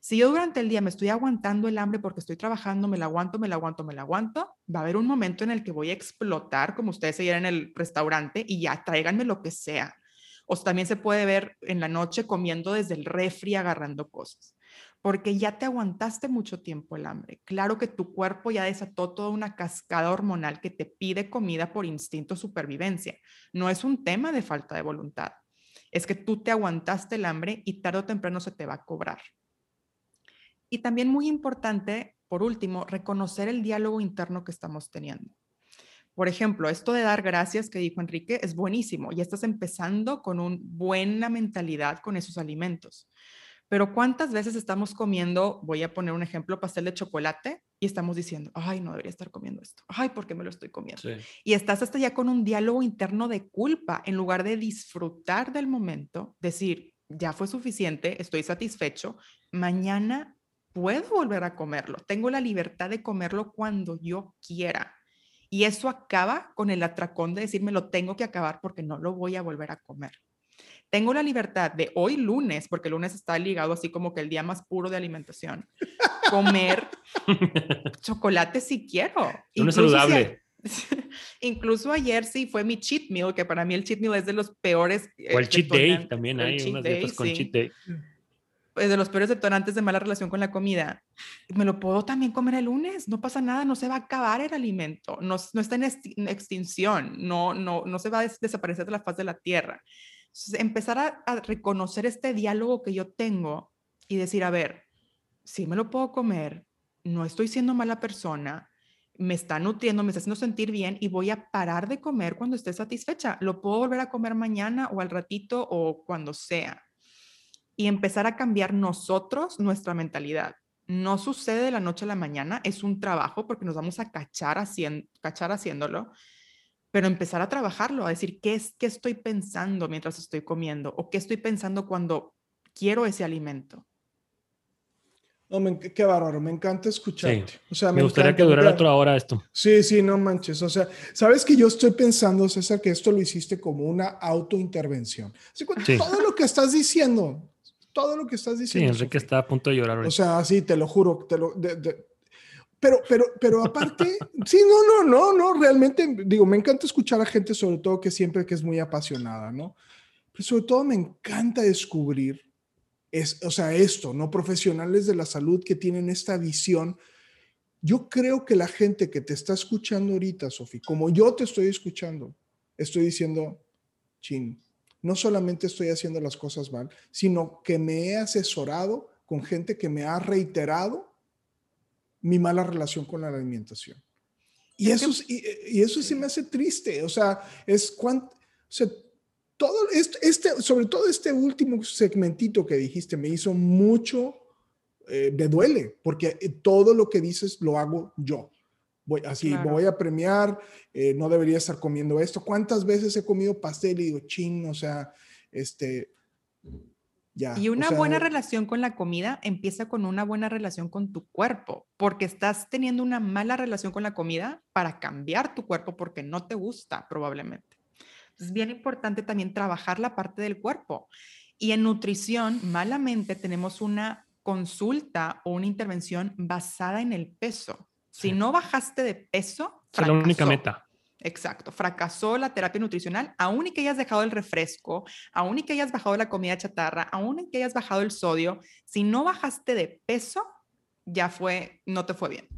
Si yo durante el día me estoy aguantando el hambre porque estoy trabajando, me la aguanto, me la aguanto, me la aguanto, va a haber un momento en el que voy a explotar, como ustedes se vieron en el restaurante, y ya tráiganme lo que sea. O también se puede ver en la noche comiendo desde el refri, agarrando cosas porque ya te aguantaste mucho tiempo el hambre. Claro que tu cuerpo ya desató toda una cascada hormonal que te pide comida por instinto supervivencia. No es un tema de falta de voluntad. Es que tú te aguantaste el hambre y tarde o temprano se te va a cobrar. Y también muy importante, por último, reconocer el diálogo interno que estamos teniendo. Por ejemplo, esto de dar gracias que dijo Enrique es buenísimo. Ya estás empezando con una buena mentalidad con esos alimentos. Pero ¿cuántas veces estamos comiendo, voy a poner un ejemplo, pastel de chocolate y estamos diciendo, ay, no debería estar comiendo esto, ay, ¿por qué me lo estoy comiendo? Y estás hasta ya con un diálogo interno de culpa en lugar de disfrutar del momento, decir, ya fue suficiente, estoy satisfecho, mañana puedo volver a comerlo, tengo la libertad de comerlo cuando yo quiera. Y eso acaba con el atracón de decirme lo tengo que acabar porque no lo voy a volver a comer. Tengo la libertad de hoy lunes, porque el lunes está ligado así como que el día más puro de alimentación, comer chocolate si quiero. No es saludable. incluso ayer sí fue mi cheat meal, que para mí el cheat meal es de los peores. o el eh, cheat day, también hay unas dietas con cheat day. Es de los peores detonantes de mala relación con la comida. Me lo puedo también comer el lunes, no pasa nada, no se va a acabar el alimento, no, no está en extinción, no, no, no se va a desaparecer de la faz de la tierra empezar a, reconocer este diálogo que yo tengo y decir, a ver, si me lo puedo comer, no estoy siendo mala persona, me está nutriendo, me está haciendo sentir bien y voy a parar de comer cuando esté satisfecha. Lo puedo volver a comer mañana o al ratito o cuando sea. Y empezar a cambiar nosotros nuestra mentalidad. No sucede de la noche a la mañana, es un trabajo porque nos vamos a cachar, haciendo, cachar haciéndolo pero empezar a trabajarlo, a decir, ¿qué, es, ¿qué estoy pensando mientras estoy comiendo? ¿O qué estoy pensando cuando quiero ese alimento? No, qué bárbaro, me encanta escucharte. O sea, me, gustaría que durara otra hora esto. Sí, sí, no manches. O sea, sabes que yo estoy pensando, César, que esto lo hiciste como una autointervención. Así sí. Todo lo que estás diciendo, todo lo que estás diciendo. Sí, Enrique está a punto de llorar. O sea, sí, te lo juro, te lo, pero, pero, pero aparte, sí, no, no, no, no, realmente, digo, me encanta escuchar a gente, sobre todo que siempre que es muy apasionada, ¿no? Pero sobre todo me encanta descubrir, es, o sea, esto, ¿no? Profesionales de la salud que tienen esta visión. Yo creo que la gente que te está escuchando ahorita, Sofi, como yo te estoy escuchando, estoy diciendo, chin, no solamente estoy haciendo las cosas mal, sino que me he asesorado con gente que me ha reiterado mi mala relación con la alimentación. Y eso, y, eso sí me hace triste, o sea, es cuánto, o sea, todo este, este, sobre todo este último segmentito que dijiste me hizo mucho, eh, me duele, porque eh, todo lo que dices lo hago yo. Voy, así, voy a premiar, eh, no debería estar comiendo esto. ¿Cuántas veces he comido pastel y digo, ching, o sea, este, y una buena relación con la comida empieza con una buena relación con tu cuerpo, porque estás teniendo una mala relación con la comida para cambiar tu cuerpo porque no te gusta probablemente. Es bien importante también trabajar la parte del cuerpo. Y en nutrición, malamente tenemos una consulta o una intervención basada en el peso. Si no bajaste de peso, es la única meta. Exacto, fracasó la terapia nutricional, aún y que hayas dejado el refresco, aún y que hayas bajado la comida chatarra, aún y que hayas bajado el sodio, si no bajaste de peso, ya fue, no te fue bien.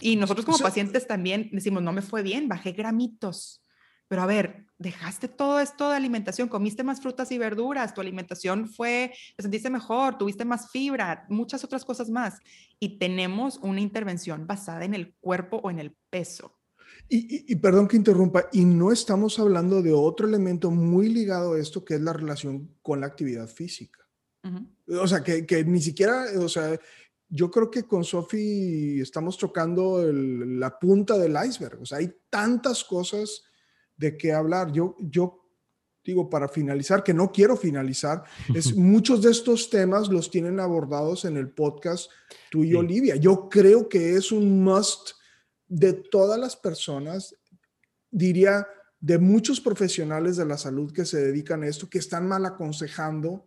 Y nosotros como pacientes también decimos, no me fue bien, bajé gramitos. Pero a ver, dejaste todo esto de alimentación, comiste más frutas y verduras, tu alimentación fue, te sentiste mejor, tuviste más fibra, muchas otras cosas más. Y tenemos una intervención basada en el cuerpo o en el peso. Y, perdón que interrumpa, y no estamos hablando de otro elemento muy ligado a esto, que es la relación con la actividad física. O sea, que, que, ni siquiera, o sea, yo creo que con Sofi estamos tocando la punta del iceberg. O sea, hay tantas cosas de qué hablar. Yo, yo digo, para finalizar, que no quiero finalizar, es muchos de estos temas los tienen abordados en el podcast tú y Olivia. Yo creo que es un must de todas las personas, diría, de muchos profesionales de la salud que se dedican a esto, que están mal aconsejando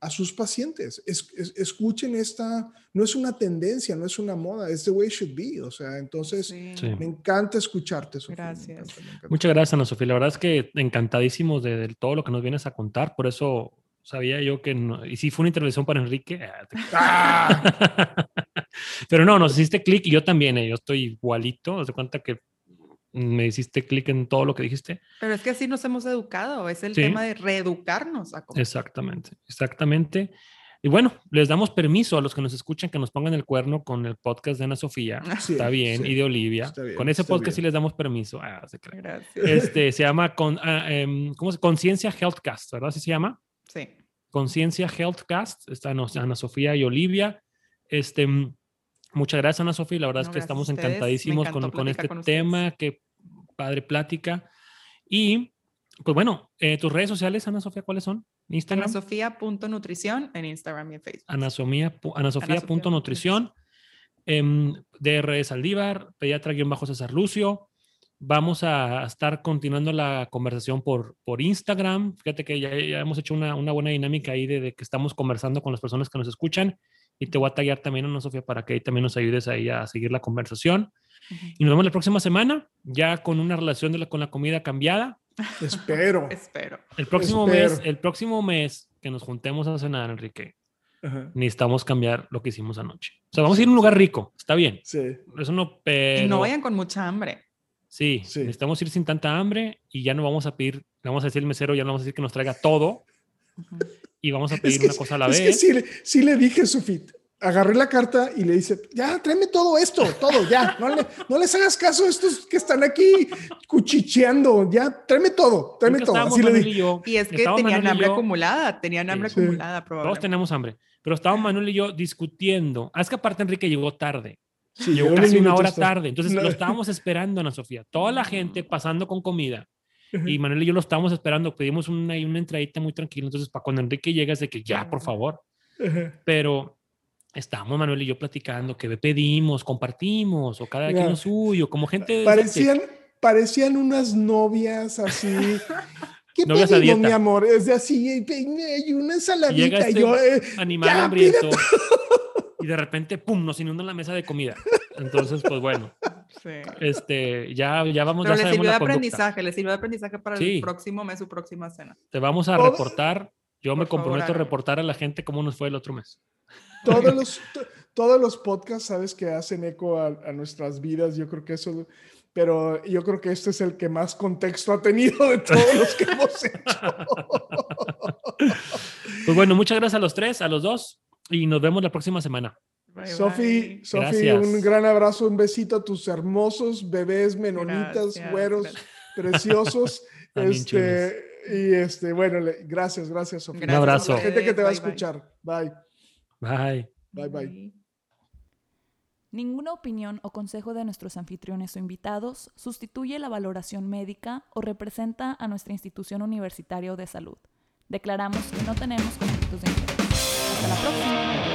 a sus pacientes. escuchen esta, no es una tendencia, no es una moda, es the way it should be. O sea, entonces me encanta escucharte, Sofía. Gracias. Muchas gracias, Ana Sofía. La verdad es que encantadísimos de, todo lo que nos vienes a contar. Por eso sabía yo que no, y si fue una intervención para Enrique. Ah, Pero no, nos hiciste clic y yo también, eh, yo estoy igualito. de cuenta que me hiciste clic en todo lo que dijiste. Pero es que así nos hemos educado, es el tema de reeducarnos. A exactamente, exactamente. Y bueno, les damos permiso a los que nos escuchan que nos pongan el cuerno con el podcast de Ana Sofía. está bien, y de Olivia. con ese podcast sí les damos permiso. Ah, se Gracias. Este, se llama con, ah, em, ¿cómo se Conciencia Healthcast, ¿verdad? ¿Así se llama? Conciencia Healthcast. Está Ana Sofía y Olivia. Este, Muchas gracias, Ana Sofía. La verdad es que estamos encantadísimos con, con, este tema. Qué padre plática. Y, pues bueno, eh, tus redes sociales, Ana Sofía, ¿cuáles son? Instagram. Anasofía.nutrición en Instagram y en Facebook. Anasofía.nutrición. Eh, DR Saldívar, pediatra-césar Lucio. Vamos a estar continuando la conversación por, por Instagram. Fíjate que ya, hemos hecho una, una, buena dinámica ahí de, de, que estamos conversando con las personas que nos escuchan y te voy a tallar también, Ana Sofía, para que ahí también nos ayudes ahí a seguir la conversación. Y nos vemos la próxima semana, ya con una relación de la, con la comida cambiada. Espero. Espero. El próximo mes, el próximo mes que nos juntemos a cenar, Enrique, necesitamos cambiar lo que hicimos anoche. O sea, vamos a ir a un lugar rico, está bien. Sí. Eso no, pero... Y no vayan con mucha hambre. Sí, sí, necesitamos ir sin tanta hambre y ya no vamos a pedir, le vamos a decir al mesero, ya no vamos a decir que nos traiga todo, y vamos a pedir una cosa a la vez. Es que sí, le dije, Sufit, agarré la carta y le dice, ya, tráeme todo esto, todo, ya, no, no les hagas caso a estos que están aquí cuchicheando, ya, tráeme todo, tráeme todo. Así le dije. Y, es que tenían hambre acumulada, tenían hambre acumulada, probablemente. Todos tenemos hambre, pero estábamos Manuel y yo discutiendo. Ah, es que aparte Enrique llegó tarde. Llegó casi una hora tarde, entonces lo estábamos esperando, Ana Sofía. Toda la gente pasando con comida. Y Manuel y yo lo estábamos esperando, pedimos una, una entradita muy tranquila. Entonces, para cuando Enrique llega, es de que ya, por favor. Pero estábamos Manuel y yo platicando que pedimos, compartimos, o cada quien lo suyo, como gente. Parecían, parecían unas novias así. ¿Qué novias pedimos, mi amor? Es de así, y una ensaladita. Y, yo, eh, animal hambriento. Y de repente, pum, nos inunda la mesa de comida. Entonces, pues bueno. Este, ya, ya vamos Pero le sirvió de aprendizaje, le sirvió de aprendizaje para el próximo mes, su próxima cena. Te vamos a reportar, yo me comprometo a reportar a la gente cómo nos fue el otro mes. Todos los, todos los podcasts, sabes, que hacen eco a, nuestras vidas, yo creo que eso, pero yo creo que este es el que más contexto ha tenido de todos los que hemos hecho. Pues bueno, muchas gracias a los tres, a los dos, y nos vemos la próxima semana. Sofi, Sofi, un gran abrazo, un besito a tus hermosos bebés menonitas, güeros, preciosos. este, y este, bueno, gracias, gracias, Sofi. Un abrazo. la gente que te va a escuchar. Bye. Bye. Bye, bye. Ninguna opinión o consejo de nuestros anfitriones o invitados sustituye la valoración médica o representa a nuestra institución universitaria de salud. Declaramos que no tenemos conflictos de interés. Hasta la próxima.